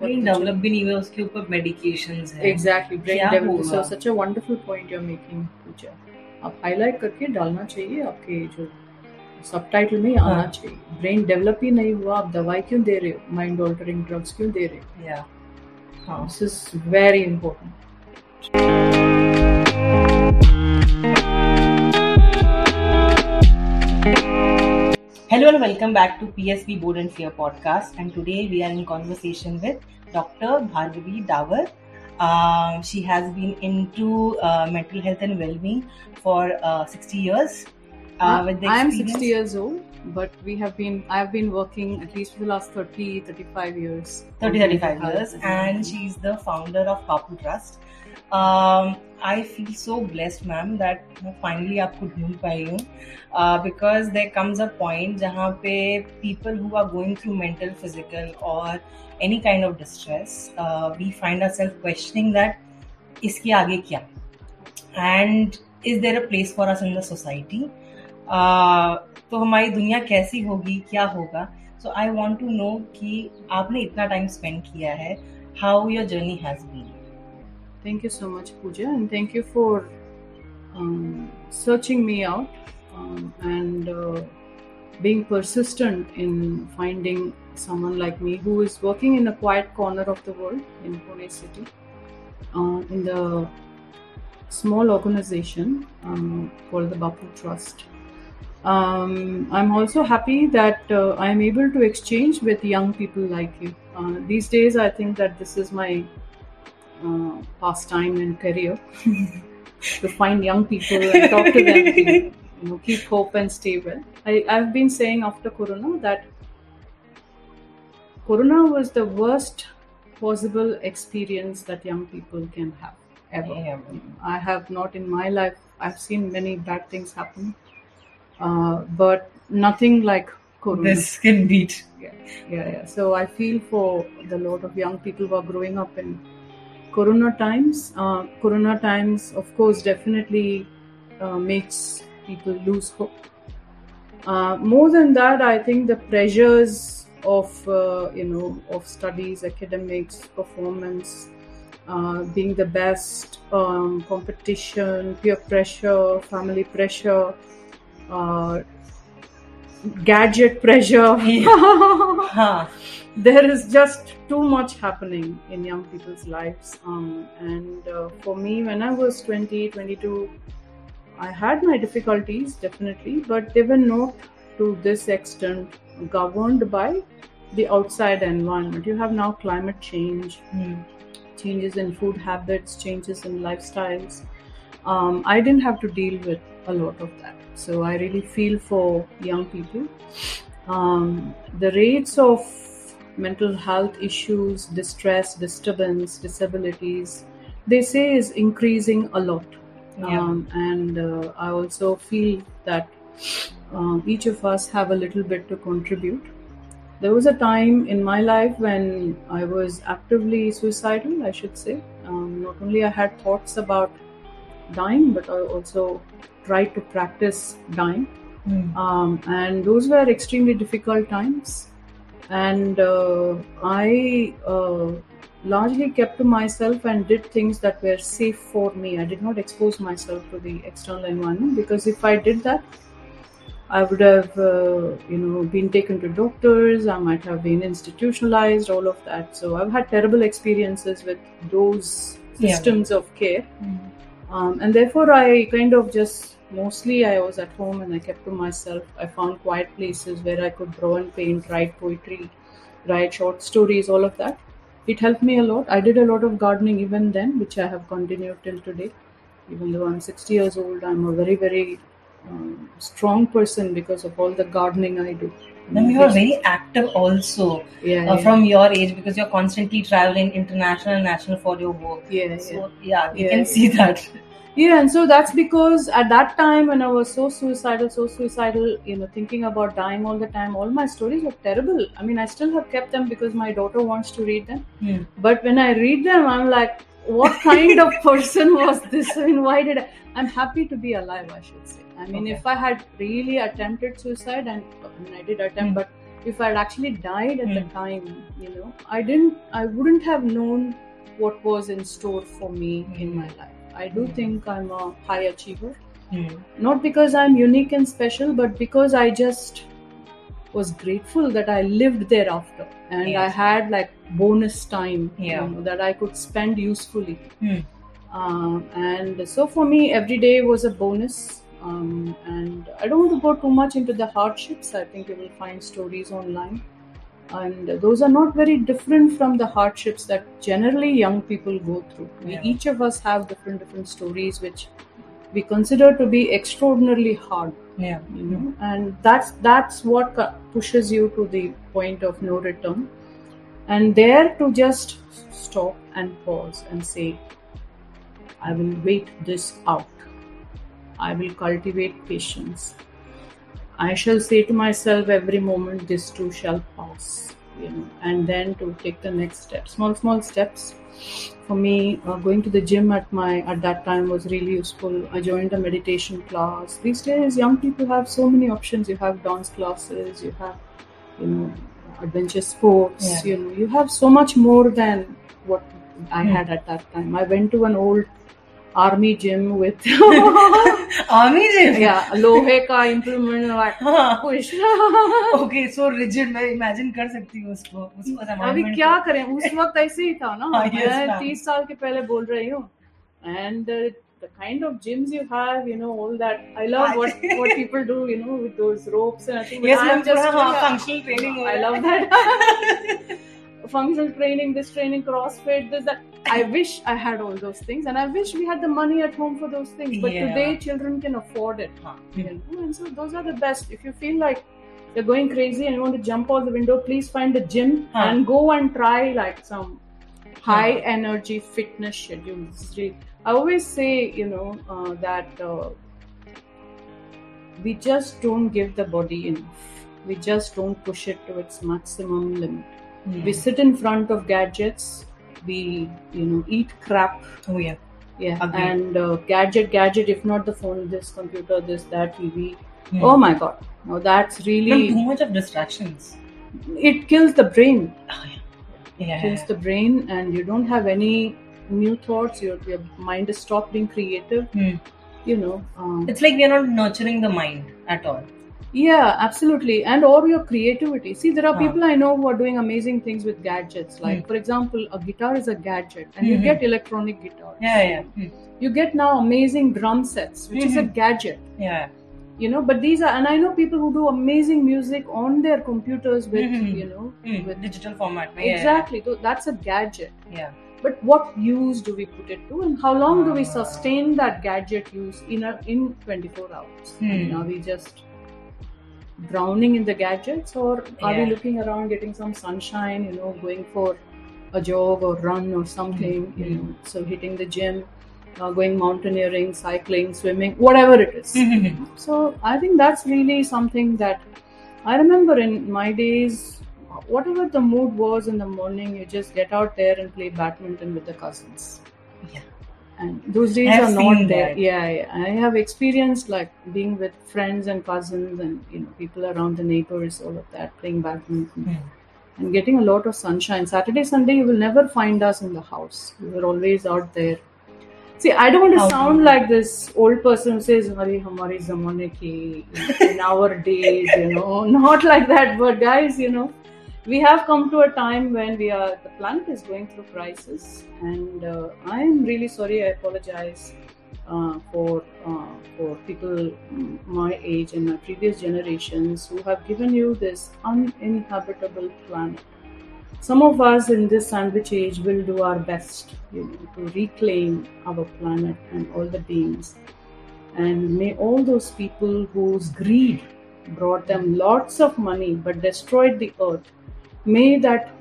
Brain develop भी नहीं हुआ उसके ऊपर मेडिकेशंस है। Exactly brain develop so such a wonderful point you are making Pooja आप हाईलाइट करके डालना चाहिए आपके जो सबटाइटल में आना हाँ। चाहिए। ब्रेन डेवलप ही नहीं हुआ आप दवाई क्यों दे रहे हो? माइंड ऑल्टरिंग ड्रग्स क्यों दे रहे हो? या हाँ। This is very important Hello and welcome back to PSP Board and Fear podcast. And today we are in conversation with Dr. Bhargavi Davar. Um, she has been into uh, mental health and well-being for uh, 60 years. Uh, with the I am 60 years old, but we have been, I have been working at least for the last 30, 35 years. 30 35 years and she's the founder of Bapu Trust. Um, I feel so blessed ma'am that मैं finally आपको ढूंढ पाई हूँ। Because there comes a point जहाँ पे people who are going through mental physical और any kind of distress we find our self questioning that इसके आगे क्या? And is there a place for us in the society तो हमारी दुनिया कैसी होगी? क्या होगा? So I want to know कि आपने इतना टाइम स्पेंड किया है how your journey has been Thank you so much, Pooja, and thank you for um, searching me out um, and uh, being persistent in finding someone like me who is working in a quiet corner of the world in Pune city, uh, in the small organization um, called the Bapu Trust. Um, I'm also happy that uh, I'm able to exchange with young people like you. Uh, these days, I think that this is my uh, pastime and career to find young people and talk to them. You know, keep hope and stay well. I, I've been saying after Corona that Corona was the worst possible experience that young people can have ever. Yeah. I have not in my life, I've seen many bad things happen, uh, but nothing like Corona. This can beat. Yeah, yeah, yeah. So I feel for the lot of young people who are growing up in Corona times. Uh, corona times, of course, definitely uh, makes people lose hope. Uh, more than that, I think the pressures of uh, you know of studies, academics, performance, uh, being the best, um, competition, peer pressure, family pressure, uh, gadget pressure. there is just too much happening in young people's lives um, and uh, for me when i was 20 22 i had my difficulties definitely but they were not to this extent governed by the outside environment you have now climate change changes in food habits, changes in lifestyles. Um, I didn't have to deal with a lot of that. So I really feel for young people. Um, the rates of mental health issues, distress, disturbance, disabilities, they say is increasing a lot. Yeah. Um, and uh, I also feel that um, each of us have a little bit to contribute. There was a time in my life when I was actively suicidal, I should say. Um, not only I had thoughts about dying, but I also tried to practice dying. Um, and those were extremely difficult times. And uh, I uh, largely kept to myself and did things that were safe for me. I did not expose myself to the external environment because if I did that, I would have, uh, you know, been taken to doctors. I might have been institutionalized. All of that. So I've had terrible experiences with those Yeah. systems of care, um, and therefore I kind of just mostly I was at home and I kept to myself. I found quiet places where I could draw and paint, write poetry, write short stories, all of that. It helped me a lot. I did a lot of gardening even then, which I have continued till today. Even though I'm 60 years old, I'm a very, very um, strong person because of all the gardening I do. Then you are very active also yeah, uh, yeah. from your age because you're constantly traveling international and national for your work. yeah, yeah. So yeah, Yeah, can yeah. see that. Yeah, and so that's because at that time when I was so suicidal, so suicidal, you know, thinking about dying all the time, all my stories were terrible. I mean, I still have kept them because my daughter wants to read them. Hmm. But when I read them, I'm like, what kind of person was this? I mean, why did I? I'm happy to be alive, I should say. I mean, Okay. if I had really attempted suicide, and I mean, I did attempt, Hmm. but if i had actually died at the Hmm. time, you know, I didn't, I wouldn't have known what was in store for me in Hmm. my life. I do think I'm a high achiever, Hmm. not because I'm unique and special, but because I just was grateful that I lived thereafter and I had like bonus time you know, that I could spend usefully. Um, and so for me, every day was a bonus. Um, and I don't want to go too much into the hardships. I think you will find stories online. And those are not very different from the hardships that generally young people go through. We, Yeah. Each of us have different different stories which we consider to be extraordinarily hard Yeah. you know and that's that's what pushes you to the point of no return and there to just stop and pause and say i will wait this out i will cultivate patience i shall say to myself every moment this too shall pass you know and then to take the next step small small steps for me uh, going to the gym at my at that time was really useful. I joined a meditation class. These days young people have so many options. You have dance classes you have you know adventure sports Yeah. you know you have so much more than what i Hmm. had at that time. I went to an old army gym with Army gym. yeah लोहे का हाँ. push Okay, so rigid. मैं imagine कर सकती हूँ उसको उसको अभी क्या. करें उस वक्त ऐसे ही था ना हाँ, मैं. तीस साल के पहले बोल रही हूँ and uh, the kind of gyms you have you know all that I love what what people do you know with those ropes and I think Yes, I'm just हाँ, functional training I love that functional training this training crossfit this that I wish I had all those things and I wish we had the money at home for those things but Yeah. today children can afford it you know, and so those are the best. If you feel like you're going crazy and you want to jump out the window, please find a gym Huh. and go and try like some high Huh. energy fitness schedule. This is really- I always say, you know, uh, that uh, we just don't give the body enough. We just don't push it to its maximum limit. Hmm. We sit in front of gadgets. We, you know, eat crap. Oh yeah. Yeah, Agreed. and uh, gadget, gadget. If not the phone, this computer, this, that, TV. Hmm. Oh my god. Now that's really too much of distractions. it kills the brain. Oh, yeah. Yeah. Kills the brain and you don't have any new thoughts, your, your mind has stopped being creative. Hmm. You know. Um, It's like we are not nurturing the mind at all. Yeah, absolutely. And or your creativity. See, there are Huh. people I know who are doing amazing things with gadgets. Like Hmm. for example, a guitar is a gadget and you Mhm. get electronic guitars. Yeah, yeah. Hmm. You get now amazing drum sets, which is a Mhm. gadget. Yeah. you know but these are and i know people who do amazing music on their computers with Mhm. you know Hmm. with Digital format. Yeah, exactly so that's a gadget Yeah. but what use do we put it to and how long do we Ah. sustain that gadget use in a, in 24 hours Hmm. are we just drowning in the gadgets or are we looking around getting some sunshine you know going for a jog or run or something you Hmm. know so hitting the gym uh, going mountaineering cycling swimming whatever it is Mhm. so I think that's really something that I remember in my days. Whatever the mood was in the morning, you just get out there and play badminton with the cousins. Yeah. And those days I've are not there. that. Yeah, yeah, I have experienced like being with friends and cousins and you know people around the neighbors, all of that, playing badminton Hmm. and getting a lot of sunshine. Saturday, Sunday, you will never find us in the house. We were always out there. See, I don't want to sound like this old person who says, "Hari, hamari zamane ki in our days," you know, not like that. But guys, you know, we have come to a time when we are the planet is going through crisis, and uh, I am really sorry. I apologize uh, for uh, for people mm, my age and my previous generations who have given you this uninhabitable planet. Some of us in this sandwich age will do our best, you know, to reclaim our planet and all the beings. And may all those people whose greed brought them lots of money but destroyed the earth, may that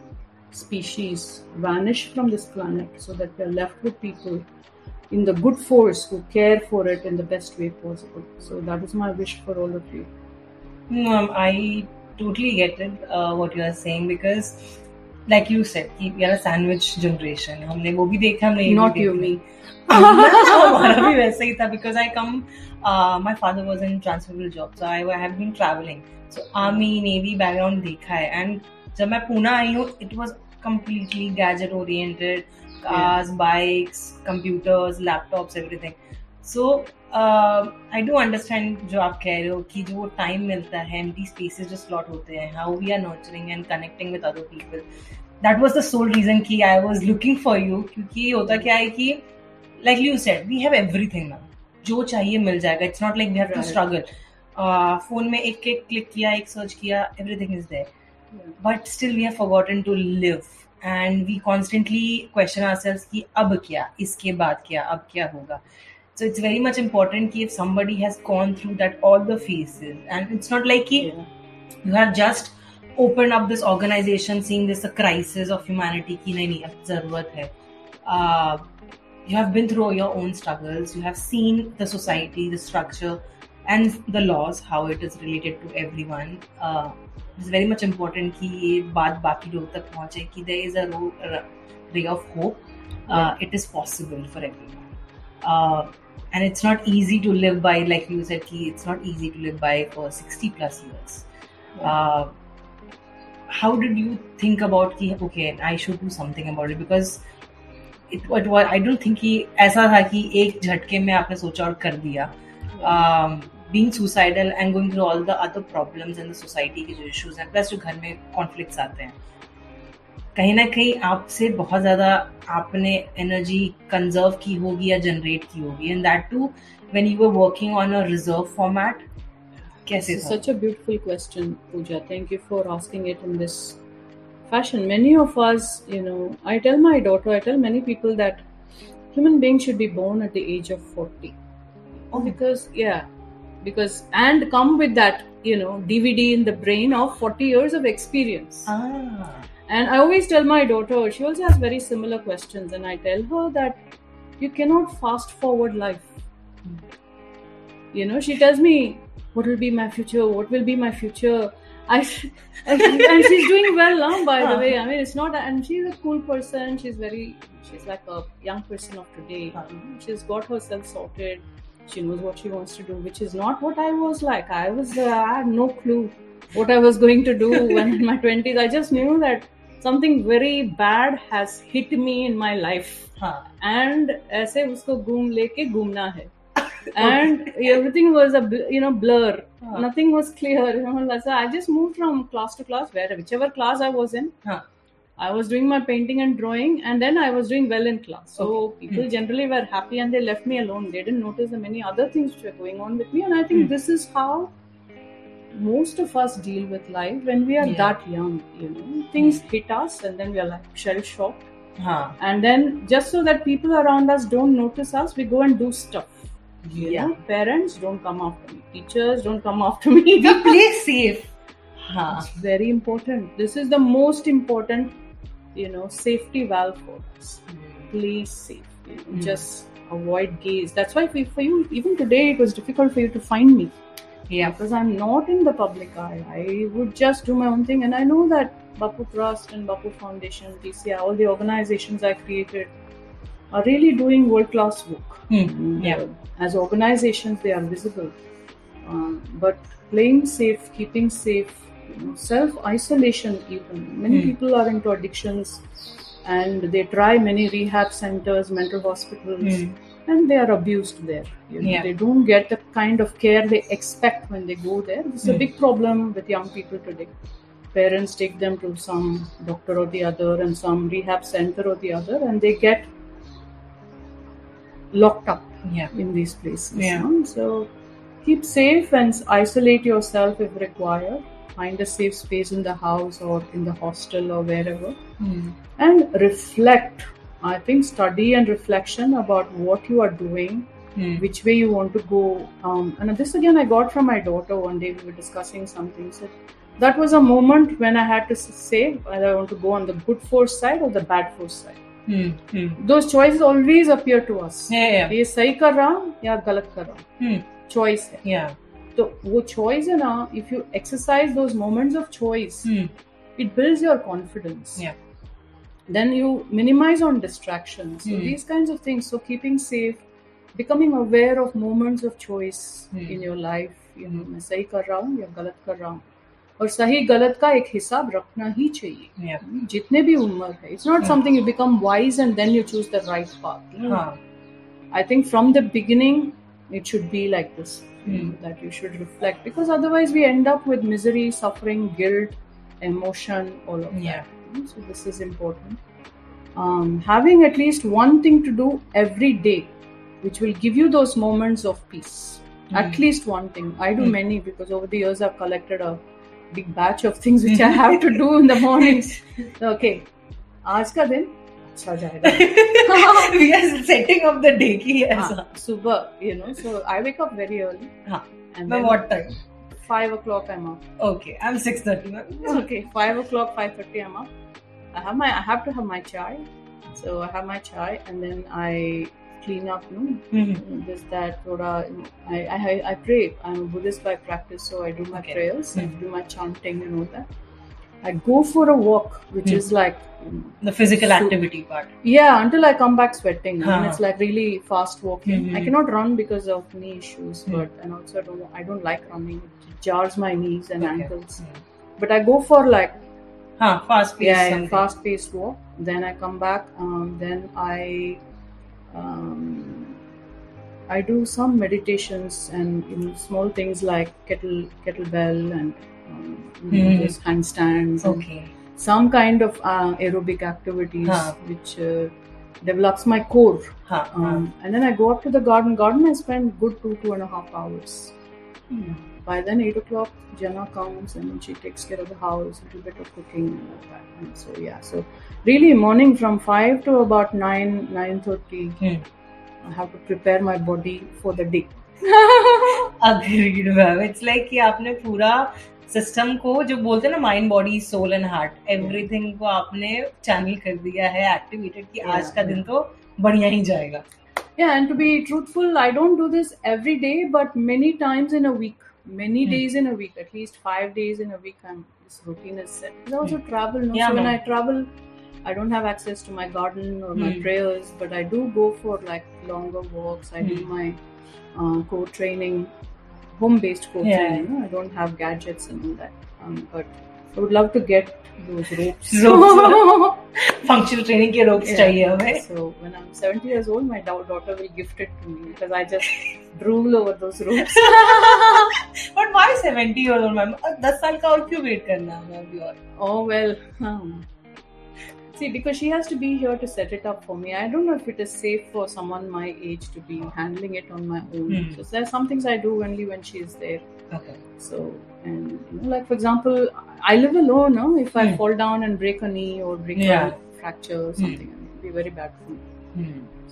species vanish from this planet so that we are left with people in the good force who care for it in the best way possible. So that is my wish for all of you. No, um, I totally get it, uh, what you are saying because like you said कि we are a sandwich generation हमने वो भी देखा हमने ये भी Not you, देखा। me. हमारा भी वैसा ही था because I come uh, my father was in transferable job so I have been traveling so army navy background देखा है एंड जब मैं पूना आई हूँ it was completely gadget oriented cars bikes computers laptops everything so I do understand जो आप कह रहे हो कि जो टाइम मिलता है एम्प्टी स्पेसेस जो स्लॉट होते हैं how we are nurturing and connecting with other people that was the sole reason कि I was looking for you क्योंकि होता क्या है कि like you said we have everything now जो चाहिए मिल जाएगा. It's not like we have to struggle phone में एक एक क्लिक किया एक सर्च किया everything is there but still we have forgotten to live and we constantly question are sales कि अब क्या इसके बाद क्या अब क्या होगा so it's very much important if somebody has gone through that all the phases and it's not like yeah. you have just opened up this organization seeing this a crisis of humanity ki nahi nahi ab zarurat hai uh, you have been through your own struggles you have seen the society the structure and the laws how it is related to everyone uh, is very much important कि ये बात बाकी लोगों तक पहुँचे कि there is a ray of hope it is possible for everyone and it's not easy to live by like you said कि it's not easy to live by for sixty plus years how did you think about कि okay I should do something about it because it, it was I don't think कि ऐसा था कि एक झटके में आपने सोचा और कर दिया। Um, being suicidal and going through all the other problems in the society के जो issues हैं plus जो घर में conflicts आते हैं कहीं ना कहीं आपसे बहुत ज़्यादा आपने एनर्जी कंजर्व की होगी या जनरेट की होगी and that too when you were working on a reserve format कैसे such a beautiful question Pooja thank you for asking it in this fashion many of us you know i tell my daughter i tell many people that human beings should be born at the age of 40 oh. because yeah because and come with that you know dvd in the brain of 40 years of experience ah. And I always tell my daughter, she also has very similar questions, and I tell her that you cannot fast forward life. You know, she tells me, What will be my future? What will be my future? I, and she's doing well now, by the way. I mean, it's not, and she's a cool person. She's very, she's like a young person of today. She's got herself sorted she knows what she wants to do which is not what i was like. I was uh, i had no clue what i was going to do when in my 20s i just knew that something very bad has hit me in my life. Huh. and aise usko goom leke goomna hai and everything was a you know blur. Huh. nothing was clear. You know, so i just moved from class to class where whichever class i was in. Huh i was doing my painting and drawing and then i was doing well in class so okay. people hmm. generally were happy and they left me alone they didn't notice the many other things which were going on with me and i think hmm. this is how most of us deal with life when we are yeah. that young you know things hit us and then we are like shell shocked huh. and then just so that people around us don't notice us we go and do stuff you yeah know? parents don't come after me teachers don't come after me we play safe huh. it's very important this is the most important you know safety valve for us play safe you know, mm. just avoid gaze that's why for you even today it was difficult for you to find me yeah. Because I'm not in the public eye. I would just do my own thing. And I know that Bapu Trust and Bapu Foundation, TCI, all the organizations I created are really doing world class work. Mm. Yeah. Uh, as organizations, they are visible. Um, but playing safe, keeping safe, you know, self isolation, even. Many mm. people are into addictions and they try many rehab centers, mental hospitals. Mm and they are abused there. You know, yeah. They don't get the kind of care they expect when they go there. This is mm. a hmm. big problem with young people today. Parents take them to some doctor or the other and some rehab center or the other, and they get locked up yeah. in these places. Yeah. You know? So keep safe and isolate yourself if required Find a safe space in the house or in the hostel or wherever. Mm. And reflect I think study and reflection about what you are doing, mm. which way you want to go. Um, and this again, I got from my daughter one day. We were discussing something. So that was a moment when I had to say whether I want to go on the good force side or the bad force side. Hmm. Hmm. Those choices always appear to us. Yeah, yeah. ये सही कर रहा हूँ या गलत कर रहा हूँ choice है yeah. तो वो choice है ना if you exercise those moments of choice hmm. it builds your confidence yeah then you minimize on distractions so mm. these kinds of things so keeping safe becoming aware of moments of choice mm. in your life you know मैं सही कर रहा हूँ या गलत कर रहा हूँ और सही गलत का एक हिसाब रखना ही चाहिए Yeah. जितने भी उम्र है it's not Hmm. Something you become wise and then you choose the right path हाँ I think from the beginning it should be like this Hmm. that you should reflect because otherwise we end up with misery, suffering, guilt, emotion, all of Yeah. that. So this is important. Um, having at least one thing to do every day, which will give you those moments of peace. At Hmm. least one thing. I do Hmm. many because over the years I've collected a big batch of things which I have to do in the mornings. Okay, आज का दिन अच्छा जाएगा. we are setting up the day की ऐसा हाँ, सुबह you know so I wake up very early हाँ. and By then what time? five o'clock I'm up Okay, I'm 6:30. ma'am. okay five o'clock five thirty I'm up I have my I have to have my chai so I have my chai and then I clean up no Mhm. this that thoda I, I I pray I'm a Buddhist by practice so I do my Okay. prayers I Hmm. do my chanting and all that I go for a walk which Hmm. is like The physical So- activity part. Yeah, until I come back sweating. Huh. it's like really fast walking. Mhm. I cannot run because of knee issues, Hmm. but and also I don't I don't like running. It jars my knees and Okay. ankles. Hmm. But I go for like हाँ, fast pace. yeah, something. fast paced walk. Then I come back. Um, then I um, I do some meditations and you know, small things like kettle kettlebell and um, you know, Mhm. those handstands. and Okay. some kind of uh, aerobic activities Huh. which uh, develops my core. हाँ, हाँ. Um, and then I go up to the garden. Garden I spend good two two and a half hours. Hmm. By then eight o'clock, Jana comes and then she takes care of the house, a little bit of cooking and all that. And so yeah, so really morning from five to about nine nine thirty, Hmm. I have to prepare my body for the day. Agreed, ma'am. It's like कि आपने पूरा system को जो बोलते हैं ना mind body soul and heart everything को आपने चैनल कर दिया है एक्टिवेटेड कि आज का दिन तो बढ़िया ही जाएगा। या and to be truthful I don't do this every day but many times in a week many days in a week at least five days in a week and this routine is set is also travel no when I travel I don't have access to my garden और my prayers but I do go for like longer walks I do my core training home-based core Yeah. training. no? I don't have gadgets and all that, um, but I would love to get those ropes. Functional training के ropes Yeah. चाहिए हमें So when I'm 70 years old, my dau- daughter will gift it to me because I just drool over those ropes. But why 70 year old ma'am 10 साल का और क्यों wait करना है ma'am अभी और oh well. Um, see, because she has to be here to set it up for me. I don't know if it is safe for someone my age to be handling it on my own. Hmm. So there's some things I do only when she is there. Okay So and you know, like for example, I live alone. No? If I Hmm. fall down and break a knee or break Yeah. a fracture or something, it will be very bad for me.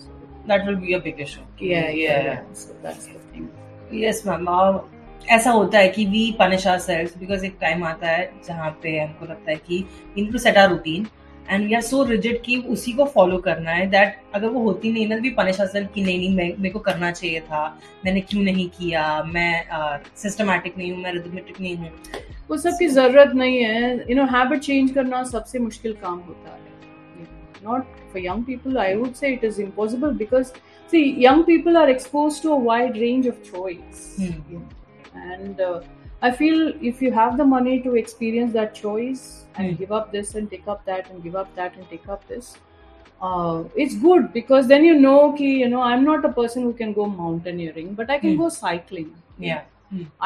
So, that will be a big issue yeah, yeah, yeah. So that's the thing. Yes ma'am ऐसा होता है कि we punish our self because एक time आता है जहाँ पे हमको लगता है कि इन to set our routine and we are so rigid कि उसी को फॉलो करना है दैट अगर वो होती नहीं ना भी पनिश सेल्फ कि नहीं नहीं मैं मेरे को करना चाहिए था। मैंने क्यों नहीं किया? मैं सिस्टमेटिक नहीं हूँ मैं रिदमेटिक नहीं हूँ। वो सब की ज़रूरत नहीं है। यू नो हैबिट चेंज करना सबसे मुश्किल काम होता है। Not for young people I would say it is impossible because see young people are expose to a wide range of choice Hmm. I feel if you have the money to experience that choice and Hmm. give up this and take up that and give up that and take up this uh, it's good because then you know ki, you know i'm not a person who can go mountaineering but i can Hmm. go cycling Yeah.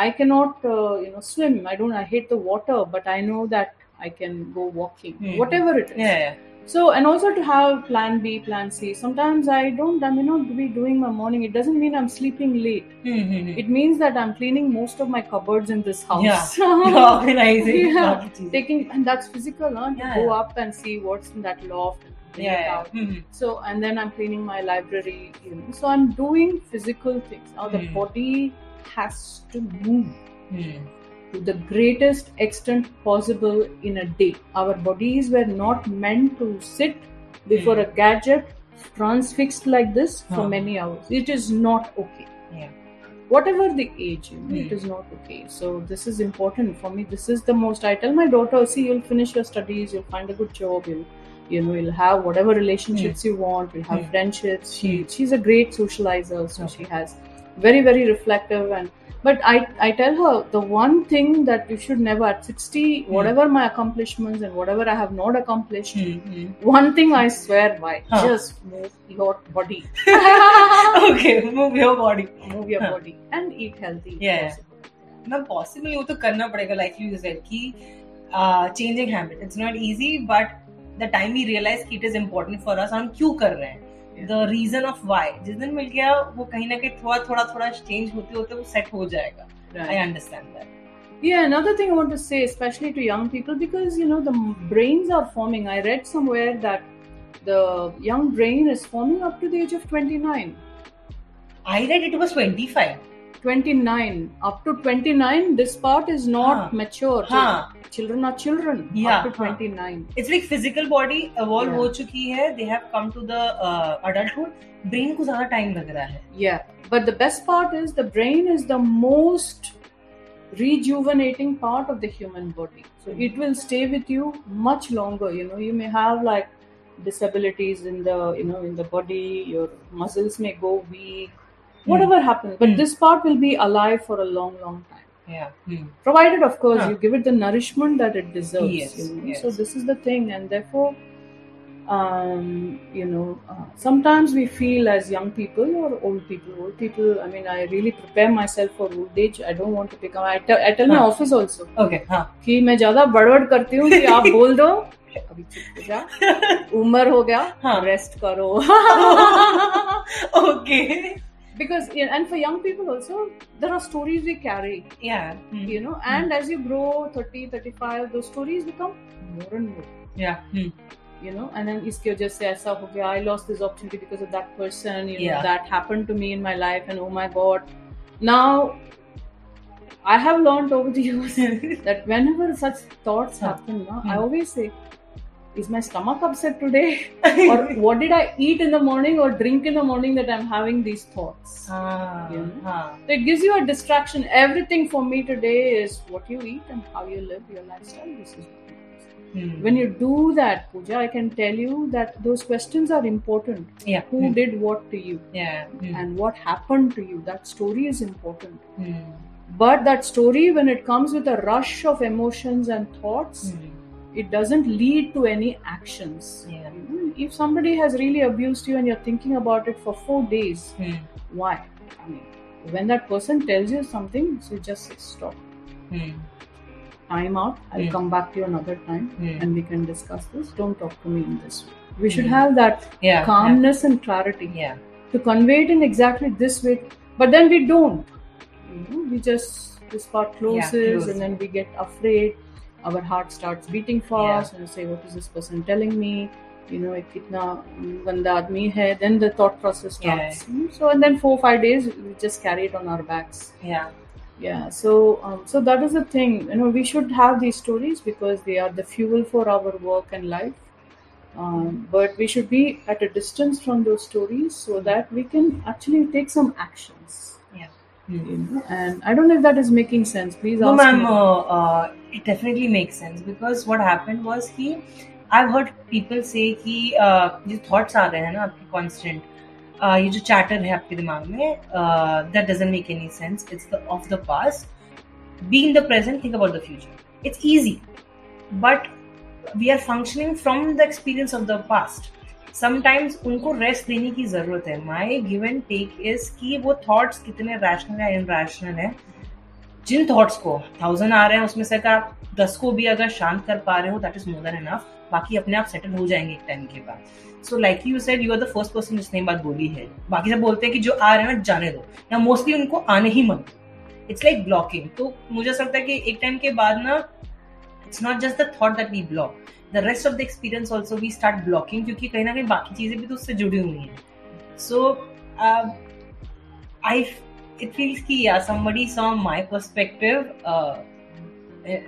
I cannot, uh, you know, swim. I don't. I hate the water, but I know that I can go walking, Hmm. whatever it is. Yeah, yeah so and also to have plan b plan c sometimes i don't i may not be doing my morning it doesn't mean i'm sleeping late mm-hmm. it means that i'm cleaning most of my cupboards in this house yeah. organizing yeah. taking and that's physical huh? Yeah. go up and see what's in that loft yeah, mm-hmm. so and then i'm cleaning my library you know so i'm doing physical things now mm-hmm. the body has to move to the greatest extent possible in a day. Our bodies were not meant to sit before Hmm. a gadget transfixed like this for many hours. It is not okay. Yeah. Whatever the age, you know, it Hmm. is not okay. So this is important for me. This is the most. I tell my daughter, see, you'll finish your studies, you'll find a good job, you'll, you know, you'll have whatever relationships you want, you'll have Hmm. friendships. She Hmm. she's a great socializer, so Okay. she has very very reflective and but I, I tell her the one thing that you should never at 60 whatever my accomplishments and whatever i have not accomplished Hmm, one thing i swear by Huh. just move your body okay, move your body. move your Huh. body and eat healthy if Yeah. possible. ना possible वो तो करना पड़ेगा like you said कि changing habit it's not easy but the time we realise कि it is important for us हम क्यों कर रहे हैं द रीजन ऑफ व्हाई जिस दिन मिल गया वो कहीं ना कहीं थोड़ा थोड़ा थोड़ा चेंज होते होते वो सेट हो जाएगा आई Right. Understand that Yeah, another thing I want to say, especially to young people, because you know the brains are forming. I read somewhere that the young brain is forming up to the age of 29. I read it was 25 29 up to 29 this part is not हाँ. mature So हाँ. children are children Yeah, up to हाँ. 29 it's like physical body evolve Yeah. हो चुकी है they have come to the adulthood brain को ज़्यादा time लग रहा है yeah but the best part is the brain is the most rejuvenating part of the human body so it will stay with you much longer you know you may have like disabilities in the you know in the body your muscles may go weak whatever happens but Hmm. this part will be alive for a long long time या provided of course Huh. you give it the nourishment that it deserves Yes, you know? yes. so this is the thing and therefore um, you know uh, sometimes we feel as young people or old people old people i mean i really prepare myself for old age i don't want to become i tell, I tell my Huh. office also okay हां कि मैं ज्यादा बड़बड़ करती हूँ कि आप बोल दो अभी चुप हो जा उम्र हो गया हाँ. रेस्ट करो okay because and for young people also there are stories we carry yeah. Hmm. You know and mm. as you grow 30 35 those stories become more and more. Yeah. Mm. you know and then iske just se aisa ho gaya i lost this opportunity because of that person you know yeah. that happened to me in my life and oh my god. Now i have learned over the years that whenever such thoughts happen i hmm. always say is my stomach upset today or what did I eat in the morning or drink in the morning that I'm having these thoughts हाँ You know? हाँ so it gives you a distraction everything for me today is what you eat and how you live your lifestyle this is. Hmm. when you do that puja i can tell you that those questions are important yeah who Hmm. did what to you yeah Hmm. and what happened to you that story is important Hmm. but that story when it comes with a rush of emotions and thoughts Hmm. It doesn't lead to any actions Yeah. If somebody has really abused you and you're thinking about it for four days Hmm. why i mean when that person tells you something so just stop Hmm. time out i'll Hmm. come back to you another time Hmm. and we can discuss this don't talk to me in this way we should Hmm. have that yeah calmness and clarity yeah to convey it in exactly this way but then we don't you know, we just this part closes close. and then we get afraid our heart starts beating fast and we say what is this person telling me? You know it kitna ganda aadmi hai. Then the thought process starts. Hmm, so and then four five days we just carry it on our backs. Yeah. Yeah so um, so that is the thing. You know we should have these stories because they are the fuel for our work and life. Um, but we should be at a distance from those stories so that we can actually take some actions. Yeah. You know and i don't know if that is making sense. Please No, ask ma'am, me. uh, uh, it definitely makes sense because what happened was he I've heard people say कि ये thoughts आ गए हैं ना आपके constant uh, ये जो chatter है आपके दिमाग में that doesn't make any sense it's the of the past be in the present think about the future it's easy but we are functioning from the experience of the past sometimes उनको rest देने की ज़रूरत है। My give and take is कि वो thoughts कितने rational है इन rational है जिन थॉट्स को थाउज़ेंड आ रहे हैं, उसमें से अगर आप दस को भी अगर शांत कर पा रहे हो that is more than enough बाकी अपने आप सेटल हो जाएँगे एक टाइम के बाद. So like you said you are the first person जिसने बात बोली है. बाकी सब बोलते हैं कि जो आ रहे हैं ना, जाने दो. या मोस्टली उनको आने ही मत इट्स लाइक ब्लॉकिंग तो मुझे लगता है कि एक टाइम के बाद ना it's not just the thought that we block the rest of the experience also we start blocking क्योंकि कहीं ना कहीं बाकी चीज़ें भी तो उससे जुड़ी हुई हैं. सो आई it feels कि yeah somebody saw my perspective uh,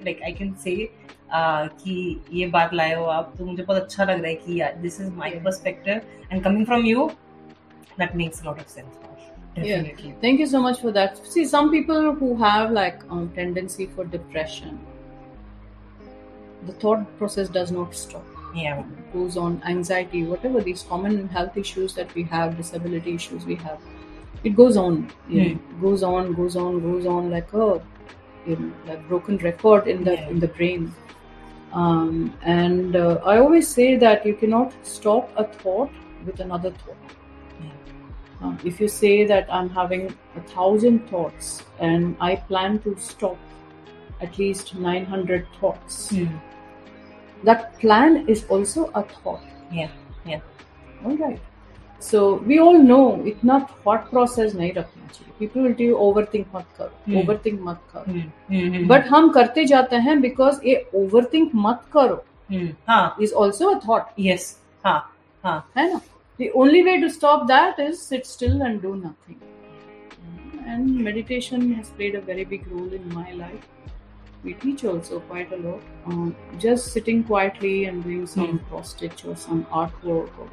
like I can say uh, कि ये बात लाए हो आप तो मुझे बहुत अच्छा लग रहा है कि yeah this is my Yeah. perspective and coming from you that makes a lot of sense definitely thank you so much for that see some people who have like um, tendency for depression the thought process does not stop yeah It goes on anxiety whatever these common health issues that we have disability issues we have it goes on you know, Hmm. goes on goes on goes on like a you know like broken record in the Yeah. in the brain um, and uh, i always say that you cannot stop a thought with another thought Yeah. uh, if you say that i'm having a thousand thoughts and i plan to stop at least 900 thoughts Hmm. that plan is also a thought Yeah. Yeah. all right so we all know इतना thought process नहीं रखना चाहिए people will tell you overthink मत करो Hmm. overthink मत करो Hmm. Hmm. Hmm. but हम करते जाते हैं because ये overthink मत करो Hmm. हाँ. is also a thought Yes. हाँ. हाँ. है ना the only way to stop that is sit still and do nothing and meditation has played a very big role in my life we teach also quite a lot um, just sitting quietly and doing some Hmm. cross stitch or some artwork or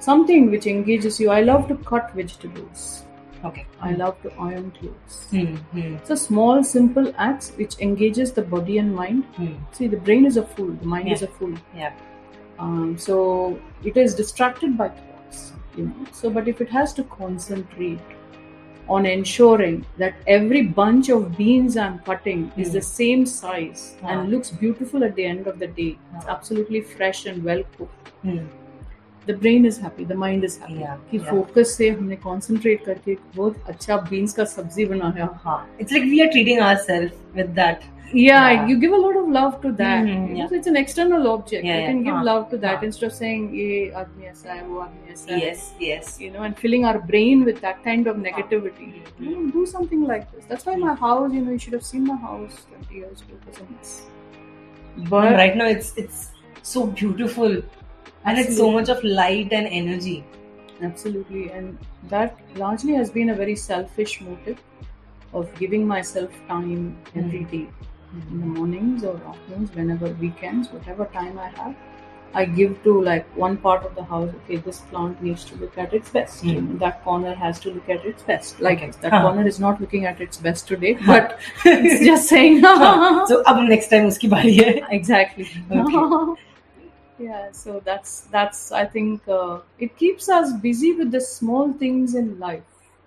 something which engages you i love to cut vegetables Okay. i love to iron clothes Hmm. Hmm. it's a small simple acts which engages the body and mind Hmm. see the brain is a fool the mind is a fool Yeah. um, so it is distracted by thoughts you know so but if it has to concentrate on ensuring that every bunch of beans i'm cutting is Hmm. the same size and looks beautiful at the end of the day it's absolutely fresh and well cooked Hmm. the brain is happy the mind is happy Yeah, कि yeah. Focus से हमने concentrate करके एक बहुत अच्छा beans का सब्जी बनाया हाँ. It's like we are treating ourselves with that. yeah, Yeah. you give a lot of love to that Mhm, you know, yeah. so it's an external object Yeah, you yeah. can give हाँ, love to that हाँ. instead of saying ये आदमी ऐसा है वो आदमी ऐसा है Yes. Yes. you know, and filling our brain with that kind of negativity. Mhm. You know, do something like this. That's why my house, you know, you should have seen my house 20 years ago. It was a mess. But But right now it's it's so beautiful, And it's so much of light and energy absolutely and that largely has been a very selfish motive of giving myself time every mm. day. Mm-hmm. in the mornings or afternoons whenever weekends whatever time i have i give to like one part of the house okay this plant needs to look at its best mm-hmm. that corner has to look at its best like okay. that huh. corner is not looking at its best today but it's just saying so ab next time uski bari hai exactly okay. yeah. So that's that's. I think uh, it keeps us busy with the small things in life,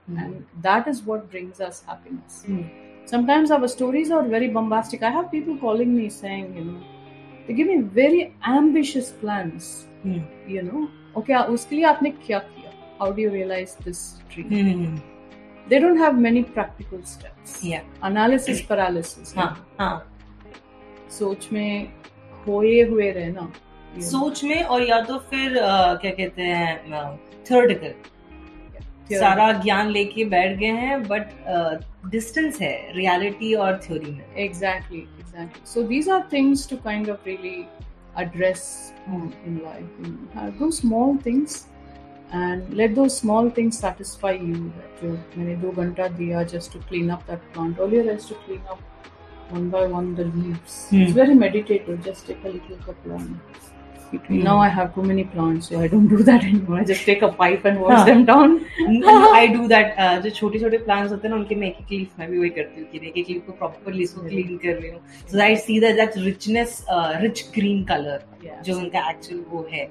and that is what brings us happiness. Hmm. Sometimes our stories are very bombastic. I have people calling me saying, you know, they give me very ambitious plans. Hmm. You know, okay, उसके लिए आपने क्या किया? How do you realize this dream? Hmm. They don't have many practical steps. Yeah. Analysis paralysis. हाँ. हाँ. सोच में खोए हुए रहना. सोच में और या तो फिर आ, क्या कहते हैं थर्ड सारा ज्ञान लेके बैठ गए हैं बट डिस्टेंस है रियलिटी और थ्योरी में। Exactly exactly so these are things to kind of really address in life do small things and let those small things satisfy you जो मैंने दो घंटा दिया just to clean up that plant all you to clean up one by one the leaves it's very meditative just take a little cup of Hmm. Now I have too many plants, so I don't do that anymore. I just take a pipe and wash हाँ. them down. I do that जो छोटे छोटे plants होते हैं ना उनके मैं एक एक लीफ मैं भी वही करती हूँ कि एक एक लीफ को प्रॉपरली इसको क्लीन कर रही हूँ so I see that that richness rich green colour Yeah. जो उनका एक्चुअल वो है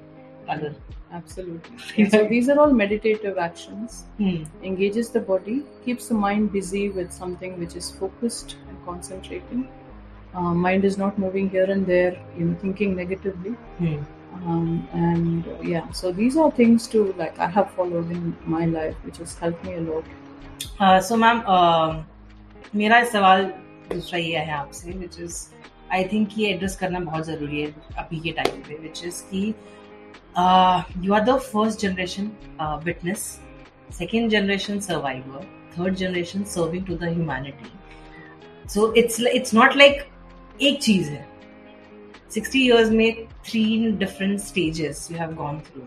colour Absolutely. So these are all meditative actions. Hmm. engages the body, keeps the mind busy with something which is focused and concentrating. Uh, mind is not moving here and there, you know, thinking negatively. Um, and uh, yeah, so these are things to like I have followed in my life, which has helped me a lot. So ma'am मेरा सवाल दूसरा ये है आपसे which is I think ये address करना बहुत जरूरी है अभी के टाइम पे विच इज कि you are the first generation witness second generation survivor third generation serving to the humanity so it's it's not like एक चीज़ है। सिक्सटी ईयर्स में three different stages you have gone through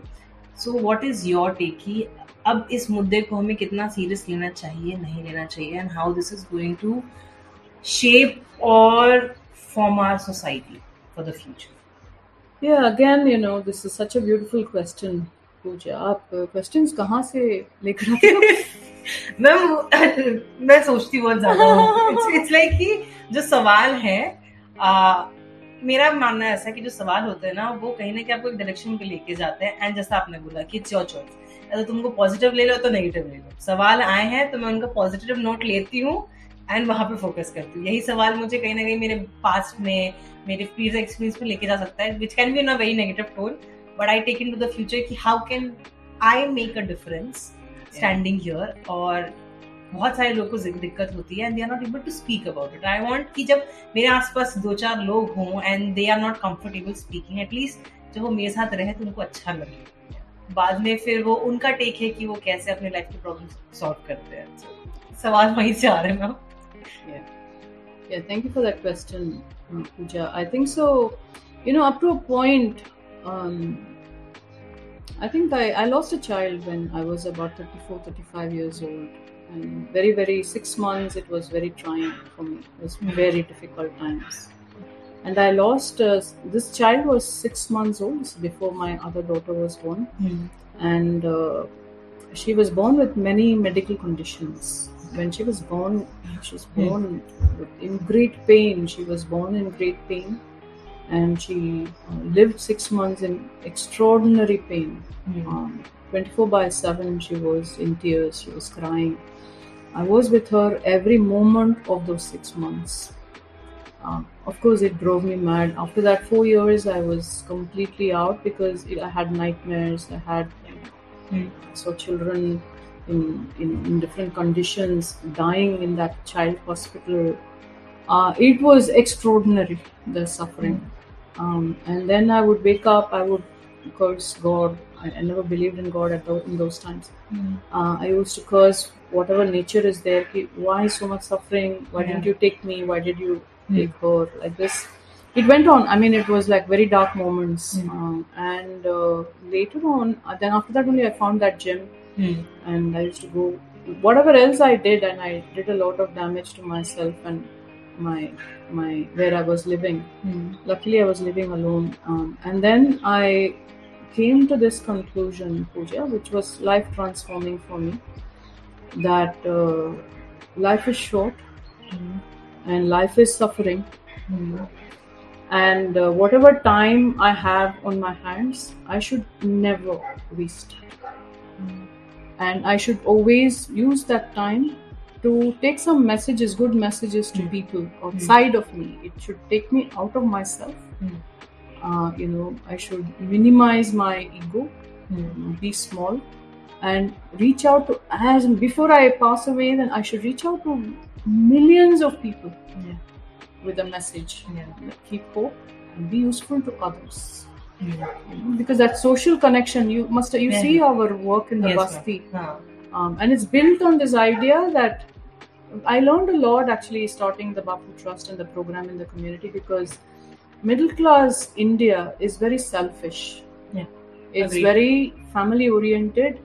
so what is your take की अब इस मुद्दे को हमें कितना सीरियस लेना चाहिए नहीं लेना चाहिए and how this is going to shape और form our society for the future Yeah, again, you know, this is such a beautiful question, Pooja. आप क्वेश्चंस कहाँ से लेकर आते हो? मैम मैं सोचती बहुत ज़्यादा हूँ। इट्स लाइक कि जो सवाल है आ, मेरा मानना ऐसा है कि जो सवाल होते हैं ना वो कहीं ना कहीं आपको एक डायरेक्शन पे लेके जाते हैं। एंड जैसा आपने बोला कि इट्स योर चॉइस तो तुमको पॉजिटिव ले लो तो नेगेटिव ले लो। सवाल आए हैं तो मैं उनका पॉजिटिव नोट लेती हूँ एंड वहाँ पे फोकस करती हूँ। यही सवाल मुझे कहीं ना कहीं मेरे पास्ट में मेरे प्रीवियस एक्सपीरियंस में लेके जा सकता है which can be in very negative tone but I take in to the future कि how can I make a difference standing here और बहुत सारे लोगों को दिक्कत होती है and they are not able to speak about it I want कि जब मेरे आसपास दो चार लोग हों and they are not comfortable speaking at least जब वो मेरे साथ रहे तो उनको अच्छा लगे बाद में फिर वो उनका टेक है कि वो कैसे अपने लाइफ के प्रॉब्लम सॉल्व करते हैं so, सवाल वहीं से आ रहे हैं Yeah. Thank you for that question, uh, Pooja. I think so, you know, up to a point, um, I think I, I lost a child when I was about 34, 35 years old. And very, very, six months, it was very trying for me. It was very difficult times. And I lost, uh, this child was six months old before my other daughter was born. And uh, she was born with many medical conditions. When she was born, she was born in great pain. She was born in great pain and she uh, lived six months in extraordinary pain. Um, 24 by 7, she was in tears, she was crying. I was with her every moment of those six months. Uh, of course, it drove me mad. After that four years, I was completely out because it, I had nightmares. I had you know, saw children in, in in different conditions dying in that child hospital. Uh, it was extraordinary the suffering. Um, and then I would wake up. I would curse God. I, I never believed in God at those, in those times. Uh, I used to curse whatever nature is there. ki, Why so much suffering? Why didn't you take me? Why did you take her? Like this. It went on. I mean, it was like very dark moments. Um, and uh, later on, uh, then after that only I found that gym and I used to go whatever else I did, and I did a lot of damage to myself and my my where I was living. Luckily, I was living alone, um, and then I came to this conclusion, Pooja, which was life transforming for me. That uh, life is short, and life is suffering, and uh, whatever time I have on my hands, I should never waste. And I should always use that time to take some messages, good messages to people outside of me. It should take me out of myself. Uh, you know, I should minimize my ego, be small, and reach out to as before I pass away. Then I should reach out to millions of people Yeah. with a message. Yeah. Keep hope and be useful to others. Know, because that social connection, you must you Yeah. see our work in the Yes, Basti um, and it's built on this idea that I learned a lot actually starting the Bapu Trust and the program in the community because middle class India is very selfish Yeah. It's Agreed. very family oriented.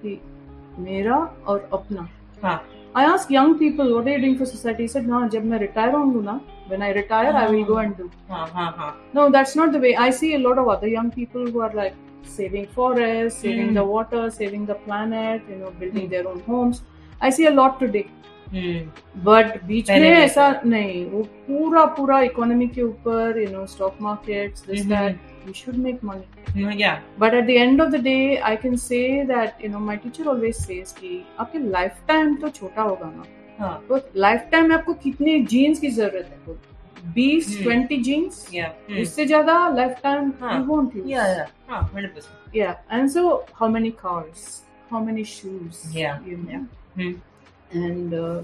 Mera or apna. हाँ. I ask young people, what are you doing for society? He said, no, जब मैं retire होंगे ना, when I retire, I will go and do. हाँ, हाँ, हाँ. No, that's not the way. I see a lot of other young people who are like saving forests, saving Hmm. the water, saving the planet, you know, building Hmm. their own homes. I see a lot today. Hmm. But बीच पहले में नहीं ऐसा नहीं वो पूरा पूरा economy के ऊपर you know stock markets this Mhm. That we should make money hmm, Yeah. But at the end of the day I can say that you no my teacher always says कि आपके life time तो छोटा होगा ना हाँ. तो life time में आपको कितने जीन्स की जरूरत है बीस Hmm. Twenty jeans Yeah. हम्म. इससे ज्यादा लाइफ टाइम हाँ. You won't use Yeah, yeah. हाँ, 100%. yeah and so how many cars how many shoes Yeah, you know yeah. Hmm. and uh,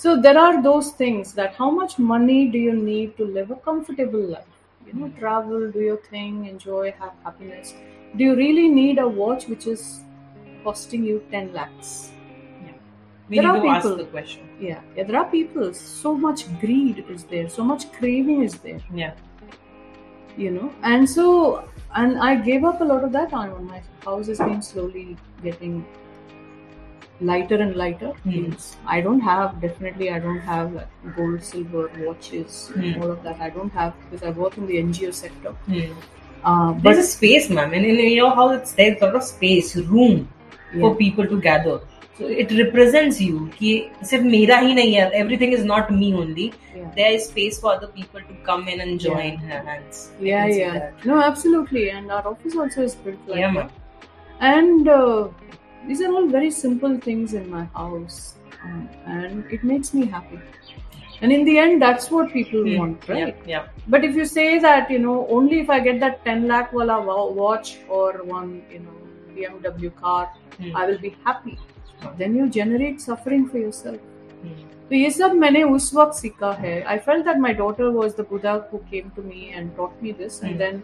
so there are those things that how much money do you need to live a comfortable life You know travel do your thing enjoy have happiness. Do you really need a watch which is costing you 10 lakhs? We There need are to ask people- the question. yeah, yeah there are people. So much greed is there. So much craving is there. Yeah. you know? And so and i gave up a lot of that. On my house has been slowly getting lighter and lighter Hmm. i don't have definitely i don't have like gold silver watches Hmm. all of that i don't have because i work in the ngo sector Hmm. uh, There's but a space, ma'am, and in your house, it's there's a lot of space, room for yeah, people to gather. So it represents you. कि सिर्फ मेरा ही नहीं है. Everything is not me only. yeah. There is space for other people to come in and join hands. I yeah can see yeah that. no absolutely and our office also is built like Yeah, that and uh, these are all very simple things in my house, um, and it makes me happy. And in the end, that's what people Hmm. want, right? Yeah, yeah. But if you say that, you know, only if I get that 10 lakh wala wa- watch or one, you know, BMW car, Hmm. I will be happy. Then you generate suffering for yourself. Hmm. तो ये सब मैंने उस वक्त सीखा है I felt that my daughter was the Buddha who came to me and taught me this and Hmm. then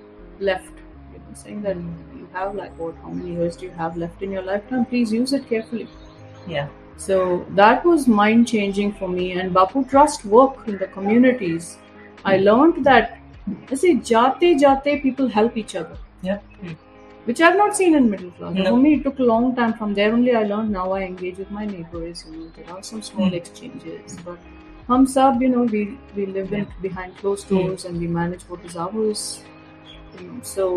left you know saying that you have like what how many years do you have left in your lifetime please use it carefully Yeah. so that was mind changing for me and bapu trust work in the communities i learned that I say jate jate people help each other Yeah. Hmm. which I've not seen in middle class. No. Only it took a long time. From there only I learned. Now I engage with my neighbors. You know, there are some small Hmm. exchanges, but hum sab, you know, we we live in behind closed Hmm. doors and we manage what is ours. You know, so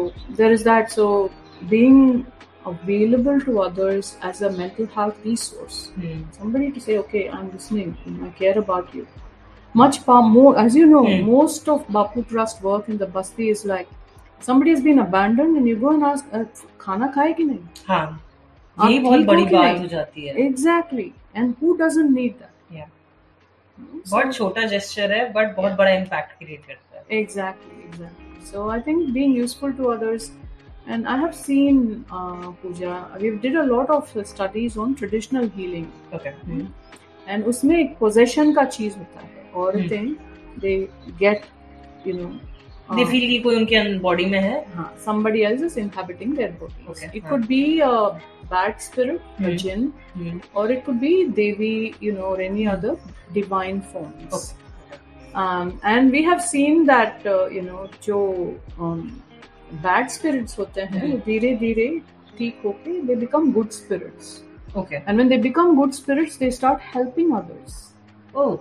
there is that. So being available to others as a mental health resource, Hmm. somebody to say, okay, I'm listening. You know, I care about you. Much far more, as you know, Hmm. most of Bapu Trust work in the Basti is like somebody has been abandoned and you go and ask, uh, खाना खाए कि नहीं? हाँ आप यही बहुत ठीक हो बड़ी कि बात नहीं? हो जाती है Exactly. And who doesn't need that? Yeah. So- बहुत छोटा जेस्चर है बट बहुत बड़ा इम्पैक्ट क्रिएट करता है Exactly, exactly. So I think being useful to others, and I have seen uh, Pooja. We did a lot of studies on traditional healing, okay and उसमें एक possession का चीज होता है. औरतें they get, you know, they uh, feel कि कोई उनके बॉडी में है हाँ, somebody else is inhabiting their bodies. Okay, It हाँ. could be a bad spirit, a Hmm. jinn, Hmm. or it could be Devi, you know, or any other divine forms. Okay. Um, and we have seen that, uh, you know, जो um, bad spirits होते हैं hmm. धीरे धीरे ठीक होके they become good spirits okay and when they become good spirits they start helping others oh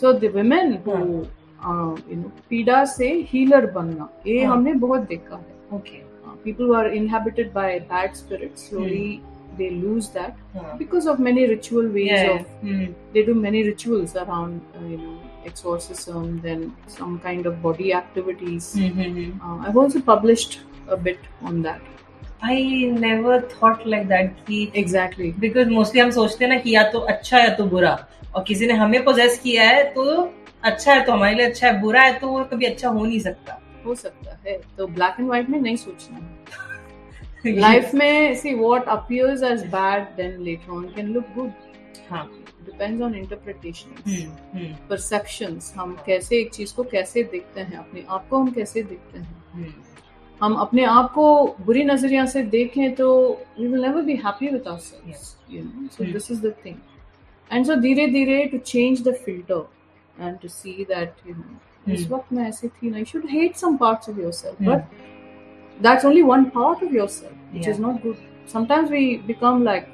so the women you know पीड़ा से healer बनना ये हमने बहुत देखा है okay people who are inhabited by bad spirits slowly they lose that because of many ritual ways of they do many rituals around you know exorcism then some kind of body activities Hmm, hmm, hmm. uh, i've also published a bit on that I never thought like that कि exactly because mostly हम सोचते हैं ना कि या तो अच्छा है तो बुरा और किसी ने हमें पोजेस किया है तो अच्छा है तो हमारे लिए अच्छा है बुरा है तो वो कभी अच्छा हो नहीं सकता हो सकता है तो ब्लैक एंड व्हाइट में नहीं सोचना है लाइफ में see what appears as bad then later on can look good हाँ depends ऑन इंटरप्रिटेशन परसेप्शंस हम कैसे एक चीज़ को कैसे देखते हैं? अपने आप को हम कैसे देखते हैं? हम्म, हम अपने आप को बुरी नज़रिया से देखें तो we will never be happy with ourselves you know so Hmm. This is the thing and so धीरे धीरे to change the filter and to see that you know इस Hmm. वक्त मैं ऐसी थी ना you should hate some parts of yourself Hmm. But that's only one part of yourself which is not good sometimes we become like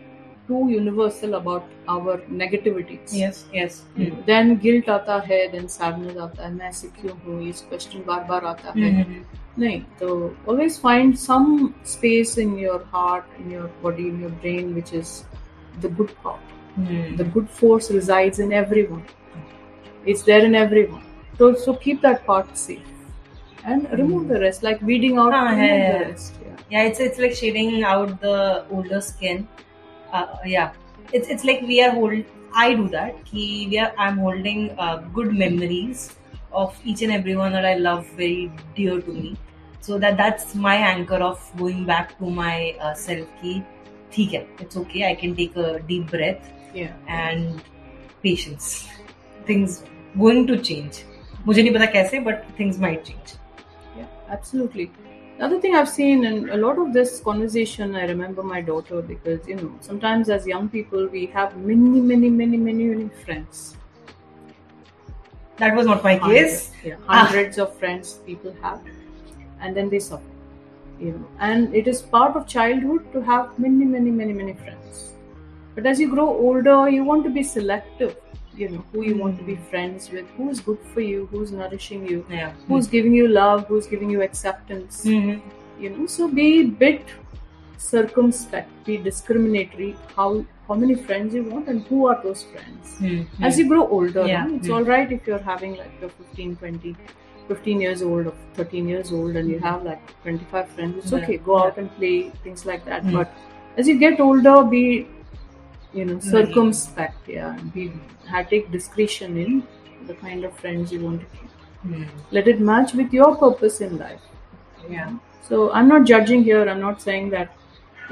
to universal about our negativities yes yes hmm, then guilt आता है then sadness आता है मैं ऐसे क्यों हूँ ये question बार बार आता है हम्म, हम्म, नहीं तो always find some space in your heart in your body in your brain which is the good part hmm, the good force resides in everyone it's there in everyone so so keep that part safe and remove the rest like weeding out हाँ, remove है, the है. rest yeah yeah it's it's like shading out the older skin uh, yeah it's it's like we are hold i do that ki we are i'm holding uh, good memories of each and everyone that i love very dear to me so that that's my anchor of going back to my uh, self ki ठीक है it's okay i can take a deep breath yeah and patience things going to change मुझे नहीं पता कैसे but things might change Yeah, absolutely. The other thing I've seen in a lot of this conversation, I remember my daughter because, you know, sometimes as young people, we have many, many, many, many, many friends. that was not my case Hundreds, yeah, Ah. of friends people have, and then they suffer. You know, and it is part of childhood to have many, many, many, many friends. But as you grow older, you want to be selective. You know who you want to be friends with, who's good for you, who's nourishing you, yeah who's giving you love, who's giving you acceptance. Mhm. You know, so be bit circumspect, be discriminatory. How how many friends you want and who are those friends Mhm. as you grow older Yeah. it's Mm. all right if you're having like you're 15 20 15 years old or 13 years old and you Mm. have like 25 friends it's okay go out and play things like that Mm. but as you get older be you know circumspect yeah and be take discretion in the kind of friends you want to keep Hmm. let it match with your purpose in life Yeah. so i'm not judging here i'm not saying that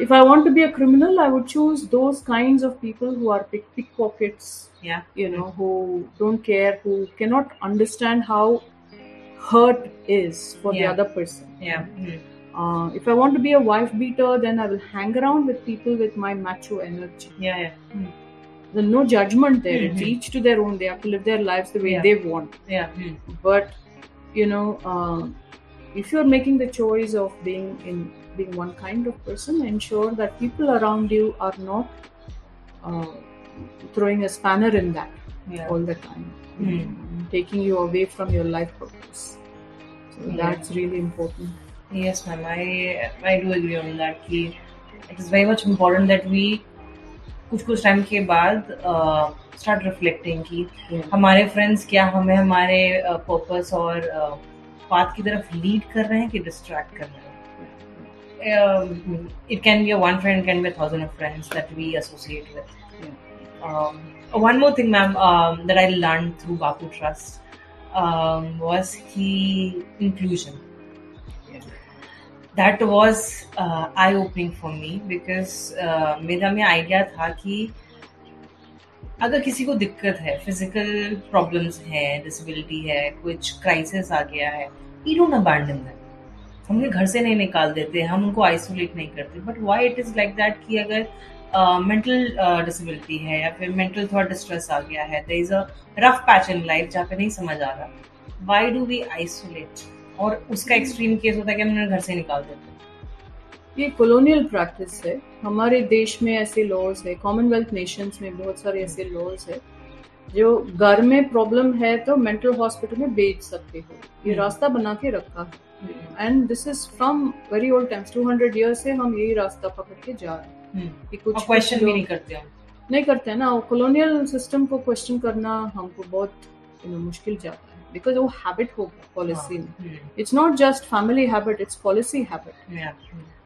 if i want to be a criminal i would choose those kinds of people who are pick pickpockets Yeah. you know who don't care who cannot understand how hurt is for the other person Yeah. Hmm. Uh, if i want to be a wife beater then i will hang around with people with my macho energy Yeah. Yeah. there's no judgment there it's Mhm. each to their own they have to live their lives the way Yeah. they want Yeah. Hmm. but you know uh, if you're making the choice of being in being one kind of person ensure that people around you are not uh, throwing a spanner in that Yeah. all the time Hmm. taking you away from your life purpose so Yeah. that's really important Yes, ma'am. I I do agree on that. कि it is very much important that we कुछ कुछ time के बाद start reflecting कि Yeah. हमारे friends क्या हमें हमारे पर्पस और पाथ की तरफ़ लीड कर रहे हैं कि डिस्ट्रैक्ट कर रहे हैं it can be a it can be one friend can be thousand of friends that we associate with um, one more thing, ma'am, um, that I learned through Bapu Trust um, was he inclusion. That was I opening for me because uh, मेरा में idea था कि अगर किसी को दिक्कत है physical problems है डिसेबिलिटी है कुछ क्राइसिस आ गया है वी डोंट अबैंडन दैट हम उन्हें घर से नहीं निकाल देते हम उनको आइसोलेट नहीं करते but why it is like that कि अगर मेंटल डिसेबिलिटी है या फिर मेंटल थोड़ा डिस्ट्रेस आ गया है there is a rough patch in life जहाँ पे नहीं समझ आ रहा वाई डू वी आइसोलेट और उसका एक्सट्रीम केस होता है कि हम उन्हें घर से निकाल देते हैं। ये कॉलोनियल प्रैक्टिस है। हमारे देश में ऐसे लॉज है कॉमनवेल्थ नेशंस में बहुत सारे ऐसे लॉज है जो घर में प्रॉब्लम है तो मेंटल हॉस्पिटल में भेज सकते हो। ये हम्म। रास्ता बना के रखा है। And this is from very old times 200 year से हम यही रास्ता पकड़ के जा रहे हैं। कि कुछ क्वेश्चन भी नहीं करते हम। नहीं करते हैं ना। कॉलोनियल सिस्टम को क्वेश्चन करना हमको बहुत मुश्किल जाता है। बिकॉज़ वो हैबिट हो गया पॉलिसी में it's not just family habit it's policy habit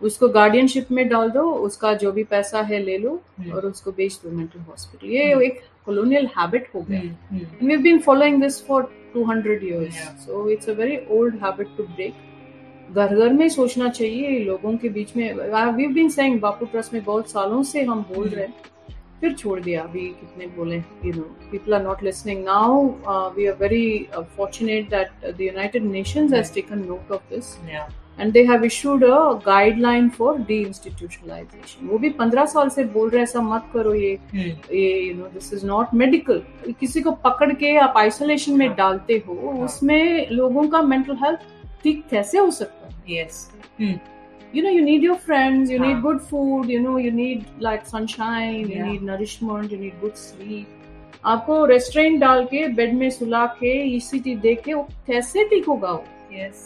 उसको गार्डियनशिप में डाल दो उसका जो भी पैसा है ले लो हम्म, और उसको बेच दो मेंटल हॉस्पिटल ये हम्म। एक colonial habit हो गया। हम्म, and we've been following this for 200 years. Yeah. so it's a very old habit to break. घर घर में सोचना चाहिए लोगों के बीच में। We've been saying Bapu trust में बहुत सालों से हम बोल हम्म। रहे हैं। फिर छोड़ दिया। अभी कितने बोले you know people are not listening now we are very fortunate that the United Nations has taken note of this and they have issued a guideline for deinstitutionalisation वो भी पंद्रह साल से बोल रहे ऐसा मत करो ये। hmm. ये you know this is not medical किसी को पकड़ के आप आइसोलेशन में हाँ. डालते हो हाँ. उसमें लोगों का मेंटल हेल्थ ठीक कैसे हो सकता है? Yes hmm. You know you need your friends you हाँ. need good food you know you need like sunshine you Yeah. need nourishment you need good sleep आपको रेस्टोरेंट डाल के बेड में सुला के ईसीटी दे के वो कैसे ठीक होगा वो yes.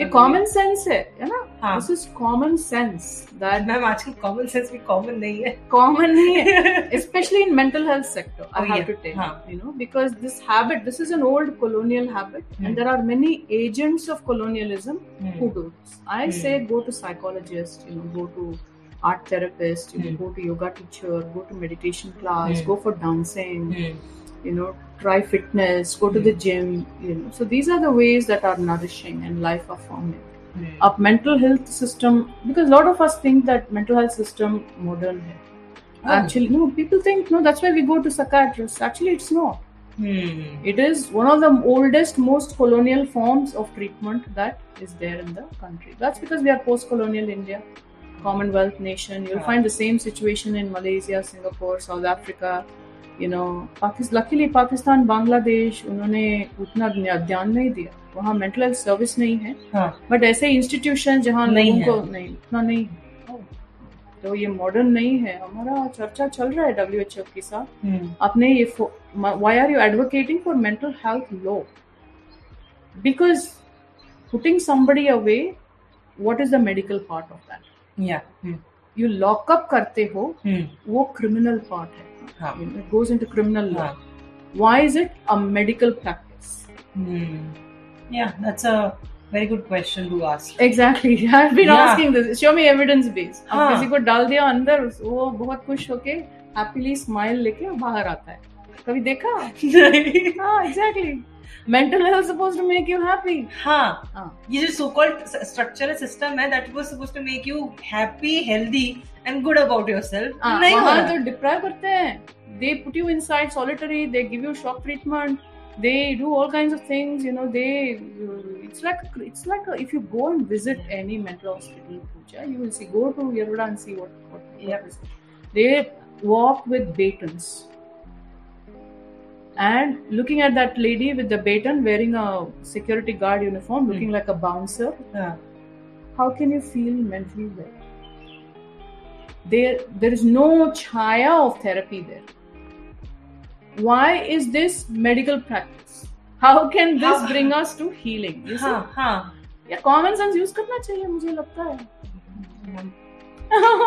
ये कॉमन सेंस है है ना हाँ this is common sense that ma'am आजकल कॉमन सेंस भी कॉमन नहीं है कॉमन नहीं है especially in mental health sector i Oh, have yeah. to tell Huh. you know because this habit this is an old colonial habit Hmm. and there are many agents of colonialism who hmm, do this i Hmm. say go to psychologist you know go to art therapist you know, Hmm. go to yoga teacher go to meditation class Hmm. go for dancing hmm, you know try fitness go to the hmm. gym you know. So these are the ways that are nourishing and life affirming. Mm. our mental health system because a lot of us think that mental health system modern health. Oh. actually no people think no that's why we go to psychiatrists. Actually it's not. Hmm. It is one of the oldest most colonial forms of treatment that is there in the country. That's because we are post-colonial india commonwealth nation. You'll yeah. find the same situation in malaysia singapore south africa you know pakistan luckily pakistan bangladesh उन्होंने उतना ध्यान नहीं दिया। वहाँ mental health service नहीं है। हाँ। But ऐसे इंस्टीट्यूशन जहाँ नहीं लोगों है। को नहीं उतना नहीं है। तो ये मॉडर्न नहीं है। हमारा चर्चा चल रहा है डब्ल्यू एच एफ़ के साथ। हम्म, आपने ये why are you advocating for mental health law because putting somebody away what is the medical part of that? Yeah, hmm, you lock up करते हो हम्म, वो क्रिमिनल पार्ट है। हाँ You it goes into criminal law हाँ why is it a medical practice Hmm. Yeah, that's a very good question to ask. Exactly. I've been Yeah. asking this. Show me evidence based. अब हाँ. किसी को डाल दिया अंदर वो बहुत खुश होके हैप्पीली स्माइल लेके बाहर आता है कभी देखा हाँ exactly mental health suppose to make you happy हाँ हाँ ये जो सो कॉल्ड स्ट्रक्चरल सिस्टम है that was supposed to make you happy healthy and good about yourself ah, uh, They deprive करते they put you inside solitary they give you shock treatment they do all kinds of things you know they it's like it's like a, if you go and visit any mental hospital Pooja you will see go to Yerwada and see what what, yeah. what is they walk with batons and looking at that lady with the baton wearing a security guard uniform looking mm. like a bouncer yeah. how can you feel mentally well there there is no chaya of therapy there why is this medical practice how can this How- bring us to healing you see हाँ हाँ या common sense use करना चाहिए मुझे लगता है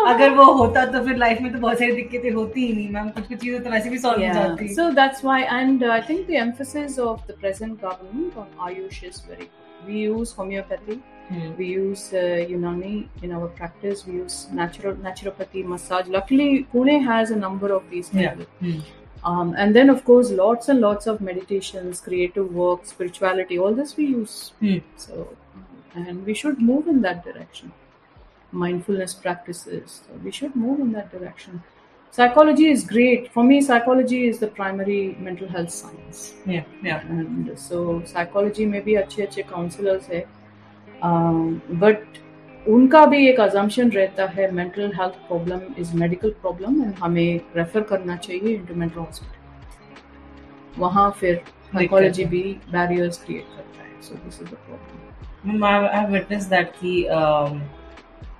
अगर वो होता तो फिर लाइफ में तो बहुत सारी दिक्कतें होती ही नहीं मैम कुछ कुछ चीज़ें तो वैसे भी सॉल्व हो जाती So that's why, and uh, I think the emphasis of the present government on Ayush is very good. We use homeopathy, Hmm. we use uh, Unani in our practice, we use natural naturopathy, massage. Luckily, Pune has a number of these Yeah. people. Hmm. Um, and then, of course, lots and lots of meditations, creative work, spirituality, all this we use. Hmm. So, and we should move in that direction. Mindfulness practices, so we should move in that direction. Psychology is great. For me, psychology is the primary mental health science. Yeah, yeah. And so, psychology में भी अच्छे अच्छे counsellors है but उनका भी एक assumption रहता है mental health problem is medical problem and हमें रेफर करना चाहिए इनटू मेंटल हॉस्पिटल वहाँ फिर साइकोलॉजी भी बैरियर्स क्रिएट करता है so this is the problem ma'am I have witness that कि um,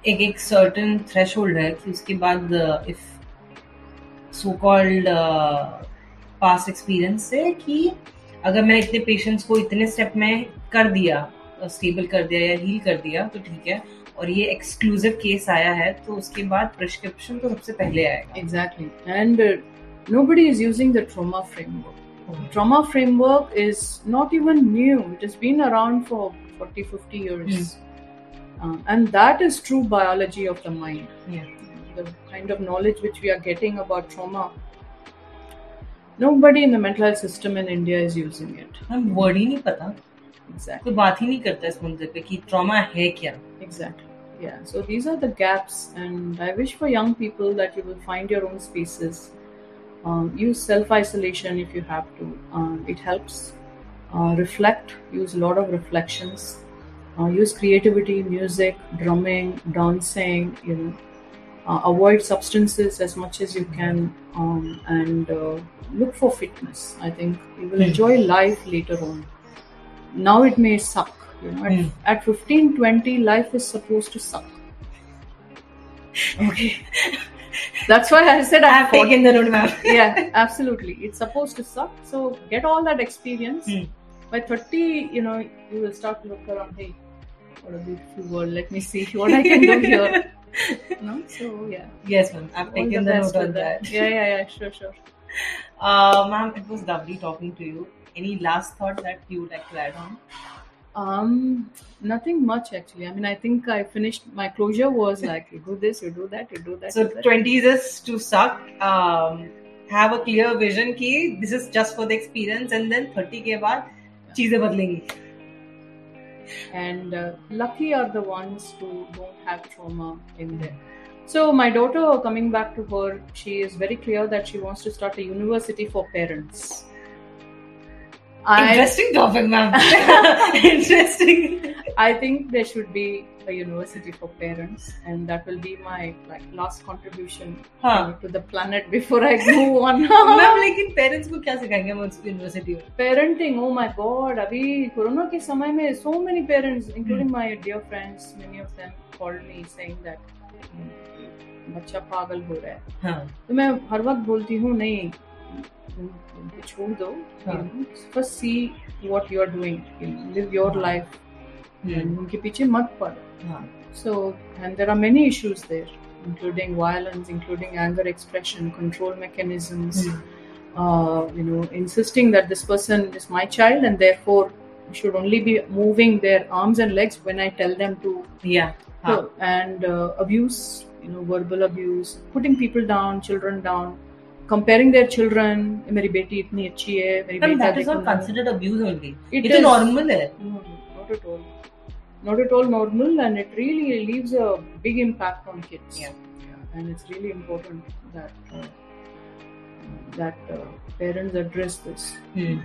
एक एक सर्टेन थ्रेशोल्ड है कि उसके बाद if so called past experience से कि अगर मैंने इतने पेशेंट्स को इतने स्टेप में कर दिया स्टेबल कर दिया या हील कर दिया तो ठीक है। और ये एक्सक्लूसिव केस आया है तो उसके बाद प्रिस्क्रिप्शन तो सबसे पहले आएगा। Exactly and nobody is using the trauma framework trauma framework is not even new it is been around for forty fifty years and that is true biology of the mind the kind of knowledge which we are getting about trauma Nobody in the mental health system in India is using it. Word ही नहीं पता। Exactly. कोई बात ही नहीं करता इस मुद्दे पे कि ट्रॉमा है क्या Exactly. Yeah. So these are the gaps, and I wish for young people that you will find your own spaces. Um, use self isolation if you have to. Um, it helps. Uh, reflect. Use a lot of reflections. Uh, use creativity, music, drumming, dancing. You know, uh, avoid substances as much as you can, um, and uh, look for fitness. I think you will Hmm. enjoy life later on. Now it may suck. You know, at, Hmm. at 15, 20, life is supposed to suck. Okay. That's why I said I at have taken the road map. yeah, absolutely. It's supposed to suck. So get all that experience. Hmm. By 30, you know, you will start to look around, hey, what a beautiful world. Let me see what I can do here. no? So, yeah. Yes, ma'am. I've All taken the the note on that. that. Yeah, yeah, yeah. Sure, sure. Uh, ma'am, it was lovely talking to you Any last thought that you would like to add on? Um, nothing much actually. I mean, I think I finished my closure was like, you do this, you do that, you do that. So, do that. 20s is to suck. Um, have a clear vision कि this is just for the experience and then 30 के बाद चीजें बदलेंगी. and uh, lucky are the ones who don't have trauma in there. So my daughter, coming back to her, she is very clear that she wants to start a university for parents. Interesting topic, ma'am. Interesting. I think there should be a university for parents, and that will be my like last contribution uh, हाँ. to the planet before I move on. Ma'am लेकिन parents को क्या सिखाएँगे हम उसको university में parenting oh my god अभी corona के समय में so many parents including my dear friends many of them called me saying that बच्चा पागल हो रहा है हाँ तो मैं हर वक्त बोलती हूँ नहीं छोड़ दो हाँ. First see what you are doing live your life हम्म, उनके पीछे मत पड़ो हाँ so and there are many issues there including violence including anger expression control mechanisms hmm, uh, you know, insisting that this person is my child and therefore should only be moving their arms and legs when I tell them to. Yeah. हाँ. So, and uh, abuse, you know, verbal abuse, putting people down, children down, comparing their children. मेरी बेटी इतनी अच्छी है मेरी But बेटा that is देखो not ना." considered abuse only. It It is is. normal है. No, no, not at all. Not at all normal, and it really leaves a big impact on kids. Yeah. and it's really important that uh, that uh, parents address this. Hmm.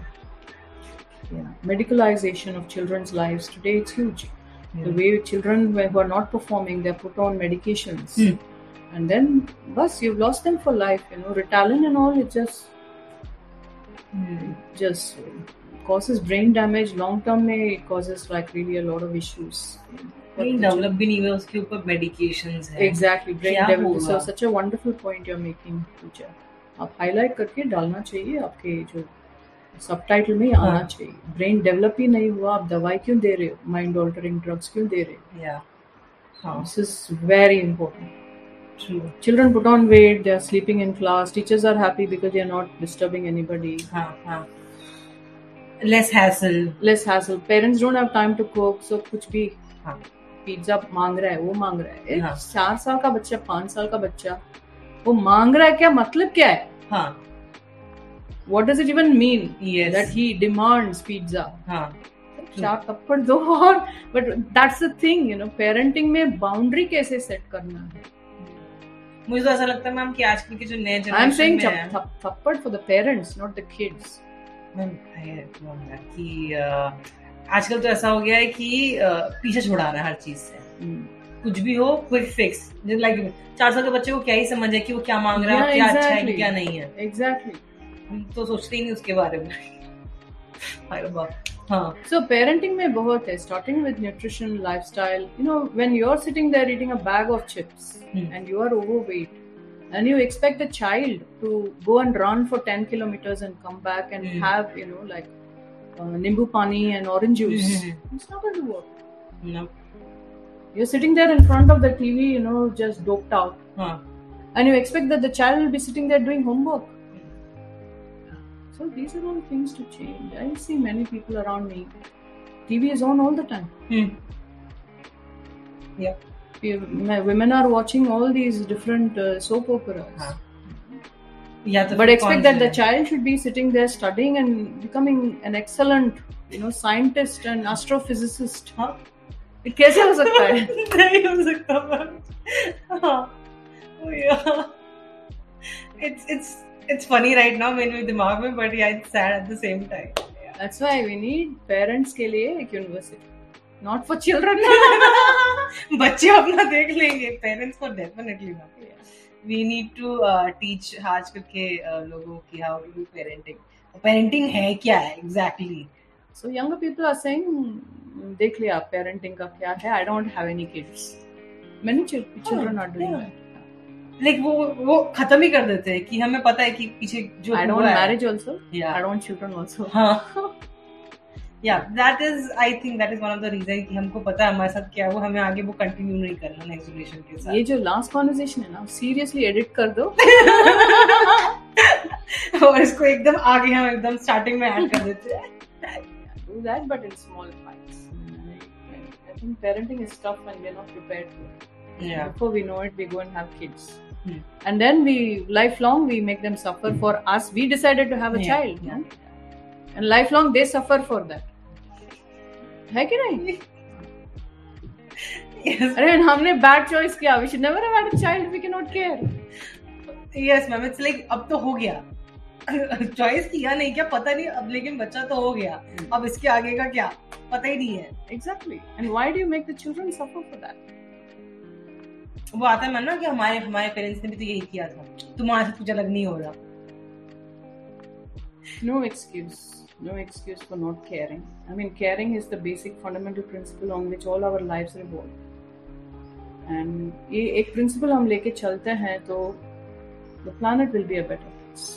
Yeah. Medicalization of children's lives today it's huge. The Hmm. way children who are not performing, they're put on medications, Hmm. and then, bus, you've lost them for life. You know, Ritalin and all, it just Hmm. just causes brain damage. Long term, may it causes like really a lot of issues. कहीं develop भी नहीं हुआ उसके ऊपर medications है Exactly, brain क्या development. So होगा? such a wonderful point you're making, पूजा. आप हाईलाइट करके डालना चाहिए आपके जो सबटाइटल में ही आना हाँ. चाहिए ब्रेन डेवलप ही नहीं हुआ आप दवाई क्यों दे रहे हो माइंड ऑल्टरिंग ड्रग्स क्यों दे रहे हो या हाँ this is very important true children put on weight they are sleeping in class teachers are happy because they are not disturbing anybody हाँ हाँ less hassle less hassle parents don't have time to cook so कुछ भी हाँ pizza मांग रहा है वो मांग रहा है हाँ. चार साल का बच्चा पाँच साल का बच्चा वो मांग रहा है क्या मतलब क्या है हाँ what does it even mean Yes. that he demands pizza हाँ चार थप्पड़ दो और but that's the thing you know parenting में बाउंड्री कैसे सेट करना है मुझे तो ऐसा लगता है मैम कि आजकल के जो नए जनरेशन में है। थप्पड़ for the parents not the kids ma'am कि आजकल तो ऐसा हो गया है कि पीछे छुड़ाना है हर चीज़ से। कुछ भी हो क्विक फिक्स लाइक चार साल के बच्चे को क्या ही समझ है कि वो क्या मांग रहा है क्या अच्छा है क्या नहीं है। एग्जैक्टली हम तो सोचते ही नहीं उसके बारे में। हाय बाबा हाँ So parenting में बहुत है starting with nutrition, lifestyle. You know, when you're sitting there eating a bag of chips Hmm. and you are overweight, and you expect a child to go and run for 10 kilometers and come back and Hmm. have, you know, like uh, nimbu pani and orange juice, Mhm. it's not going to work. No. You're sitting there in front of the TV, you know, just doped out, हाँ and you expect that the child will be sitting there doing homework. So these are all things to change. I see many people around me. TV is on all the time. Hmm. Yep. We- my women are watching all these different uh, soap operas. हाँ या तो But फिर expect कौन that से the child should be sitting there studying and becoming an excellent, you know, scientist and astrophysicist. हाँ It कैसे हो सकता है? नहीं हो सकता मैम हाँ Oh, yeah. It's it's funny right now when we dimag mein but yeah it's sad at the same time yeah. that's why we need parents ke liye ek university not for children bachche apna dekh lenge parents ko definitely not yeah. we need to uh, teach आजकल ke uh, लोगों की how to do parenting parenting है क्या है exactly so young people are saying देख लिया parenting का क्या है I don't have any kids many children are doing like वो वो खत्म ही कर देते हैं कि हमें पता है कि पीछे जो आई डोंट मैरिज आल्सो या आई डोंट चिल्ड्रन आल्सो या that is I think that is one of the reason कि हमको पता है हमारे साथ क्या वो हमें आगे वो कंटिन्यू नहीं करना नेक्स्ट रिलेशन के साथ। ये जो लास्ट कन्वर्सेशन है ना सीरियसली एडिट कर दो। और इसको एकदम आगे हम एकदम स्टार्टिंग में ऐड कर देते हैं। That but in small fights I think parenting is tough when we are not prepared for it be go and have kids and then we lifelong we make them suffer for us we decided to have a Yeah, child yeah. and lifelong they suffer for that है कि नहीं yes अरे हमने bad choice किया we should never have had a child we cannot care yes ma'am it's like अब तो हो गया चॉइस किया नहीं क्या पता नहीं अब लेकिन बच्चा तो हो गया अब इसके आगे का क्या पता ही नहीं है exactly and why do you make the children suffer for that वो आता है मानना कि हमारे हमारे पेरेंट्स ने भी तो यही किया था। तुम्हारे साथ कुछ अलग नहीं हो रहा। No excuse no excuse for not caring I mean caring is the basic fundamental principle on which all our life revolve and ये एक प्रिंसिपल हम लेके चलते हैं तो the planet will be a better place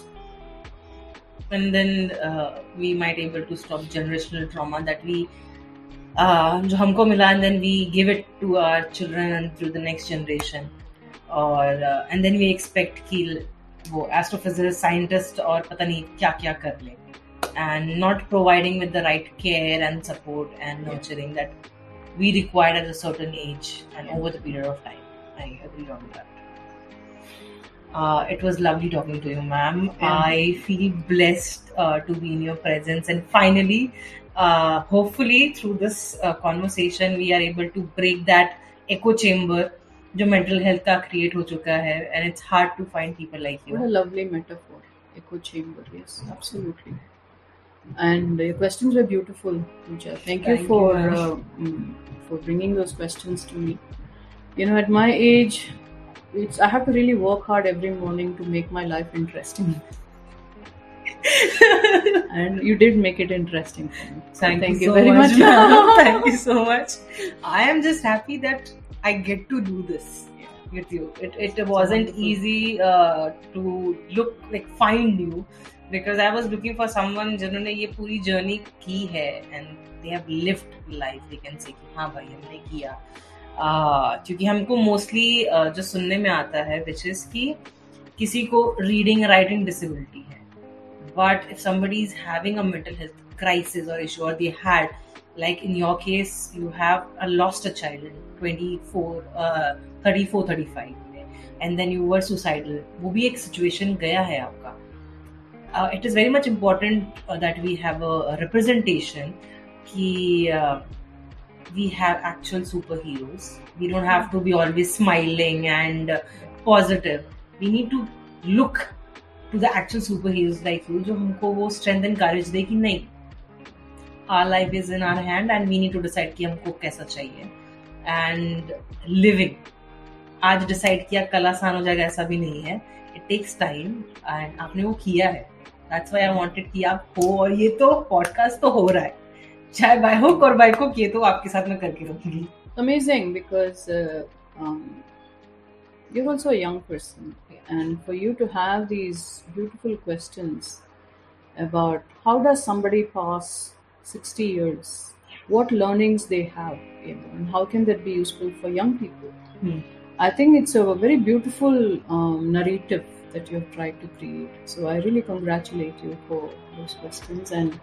And then uh, we might able to stop generational trauma that जो हमको मिला and then we give it to our children and through the next generation और uh, and then we expect कि वो astrophysicist scientist और पता नहीं क्या क्या कर ले and not providing with the right care and support and nurturing that we required at a certain age and over the period of time. I agree on that. Uh, it was lovely talking to you, ma'am. Yeah. I feel blessed uh, to be in your presence, and finally, uh, hopefully, through this uh, conversation, we are able to break that echo chamber जो mental health का create हो चुका है and it's hard to find people like What a you. lovely metaphor. Echo chamber. Yes, absolutely. And your questions were beautiful, Pooja. Thank you Thank you, for ma'am. uh, mm, for bringing those questions to me. You know, at my age, it's I have to really work hard every morning to make my life interesting. And you did make it interesting for me. So Thank, you, so very much, much. Thank you so much. I am just happy that I get to do this with you. It, it wasn't wonderful. easy uh, to look like find you because I was looking for someone जिन्होंने ये पूरी journey की है and they have lived life. They can say कि हाँ भाई हमने किया. Uh, क्योंकि हमको मोस्टली uh, जो सुनने में आता है विच इज़ कि किसी को रीडिंग राइटिंग डिसेबिलिटी है but if somebody is having a mental health crisis or issue or they had like in your case you have uh, lost a child in 24 uh, 34 35 में, and then you were suicidal वो भी एक situation गया है आपका uh, it is very much important uh, that we have a, a representation कि uh, we have actual superheroes we don't have to be always smiling and uh, positive we need to look to the actual super heroes like you जो हमको वो strength and courage दे कि नहीं our life is in our hand and we need to decide कि हमको कैसा चाहिए. एंड लिविंग आज डिसाइड किया कल आसान हो जाएगा, ऐसा भी नहीं है. इट टेक्स टाइम एंड आपने वो किया है. दैट्स वाई आई वॉन्टेड कि आप हो और ये तो पॉडकास्ट तो हो रहा है. चाहे बाय हुक और बाय हुक ये तो आपके साथ में करके रखूँगी. Amazing because you also young person and for you to have these beautiful questions about how does somebody pass 60 years? What learnings they have you know, and how can that be useful for young people? Hmm. i think it's a very beautiful um, narrative that you have tried to create. So i really congratulate you for those questions and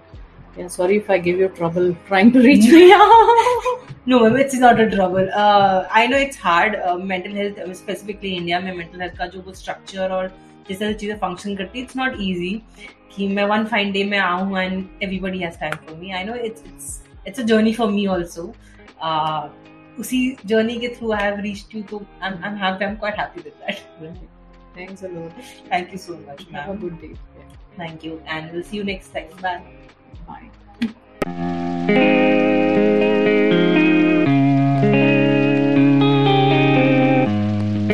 yeah sorry if i give you trouble trying to reach me No, ma'am, it's not a trouble. Uh, I know it's hard. Uh, mental health, uh, specifically India में mental health का जो वो structure और जिस तरह से चीजें function करती है, it's not easy. कि मैं one fine day में आऊँ and everybody has time for me. I know it's it's it's a journey for me also. Uh, उसी journey के through I have reached you, so I'm I'm happy. I'm quite happy with that. thanks a lot Thank you so much, have a ma'am. good day Yeah. Thank you, and we'll see you next time. Bye. Bye.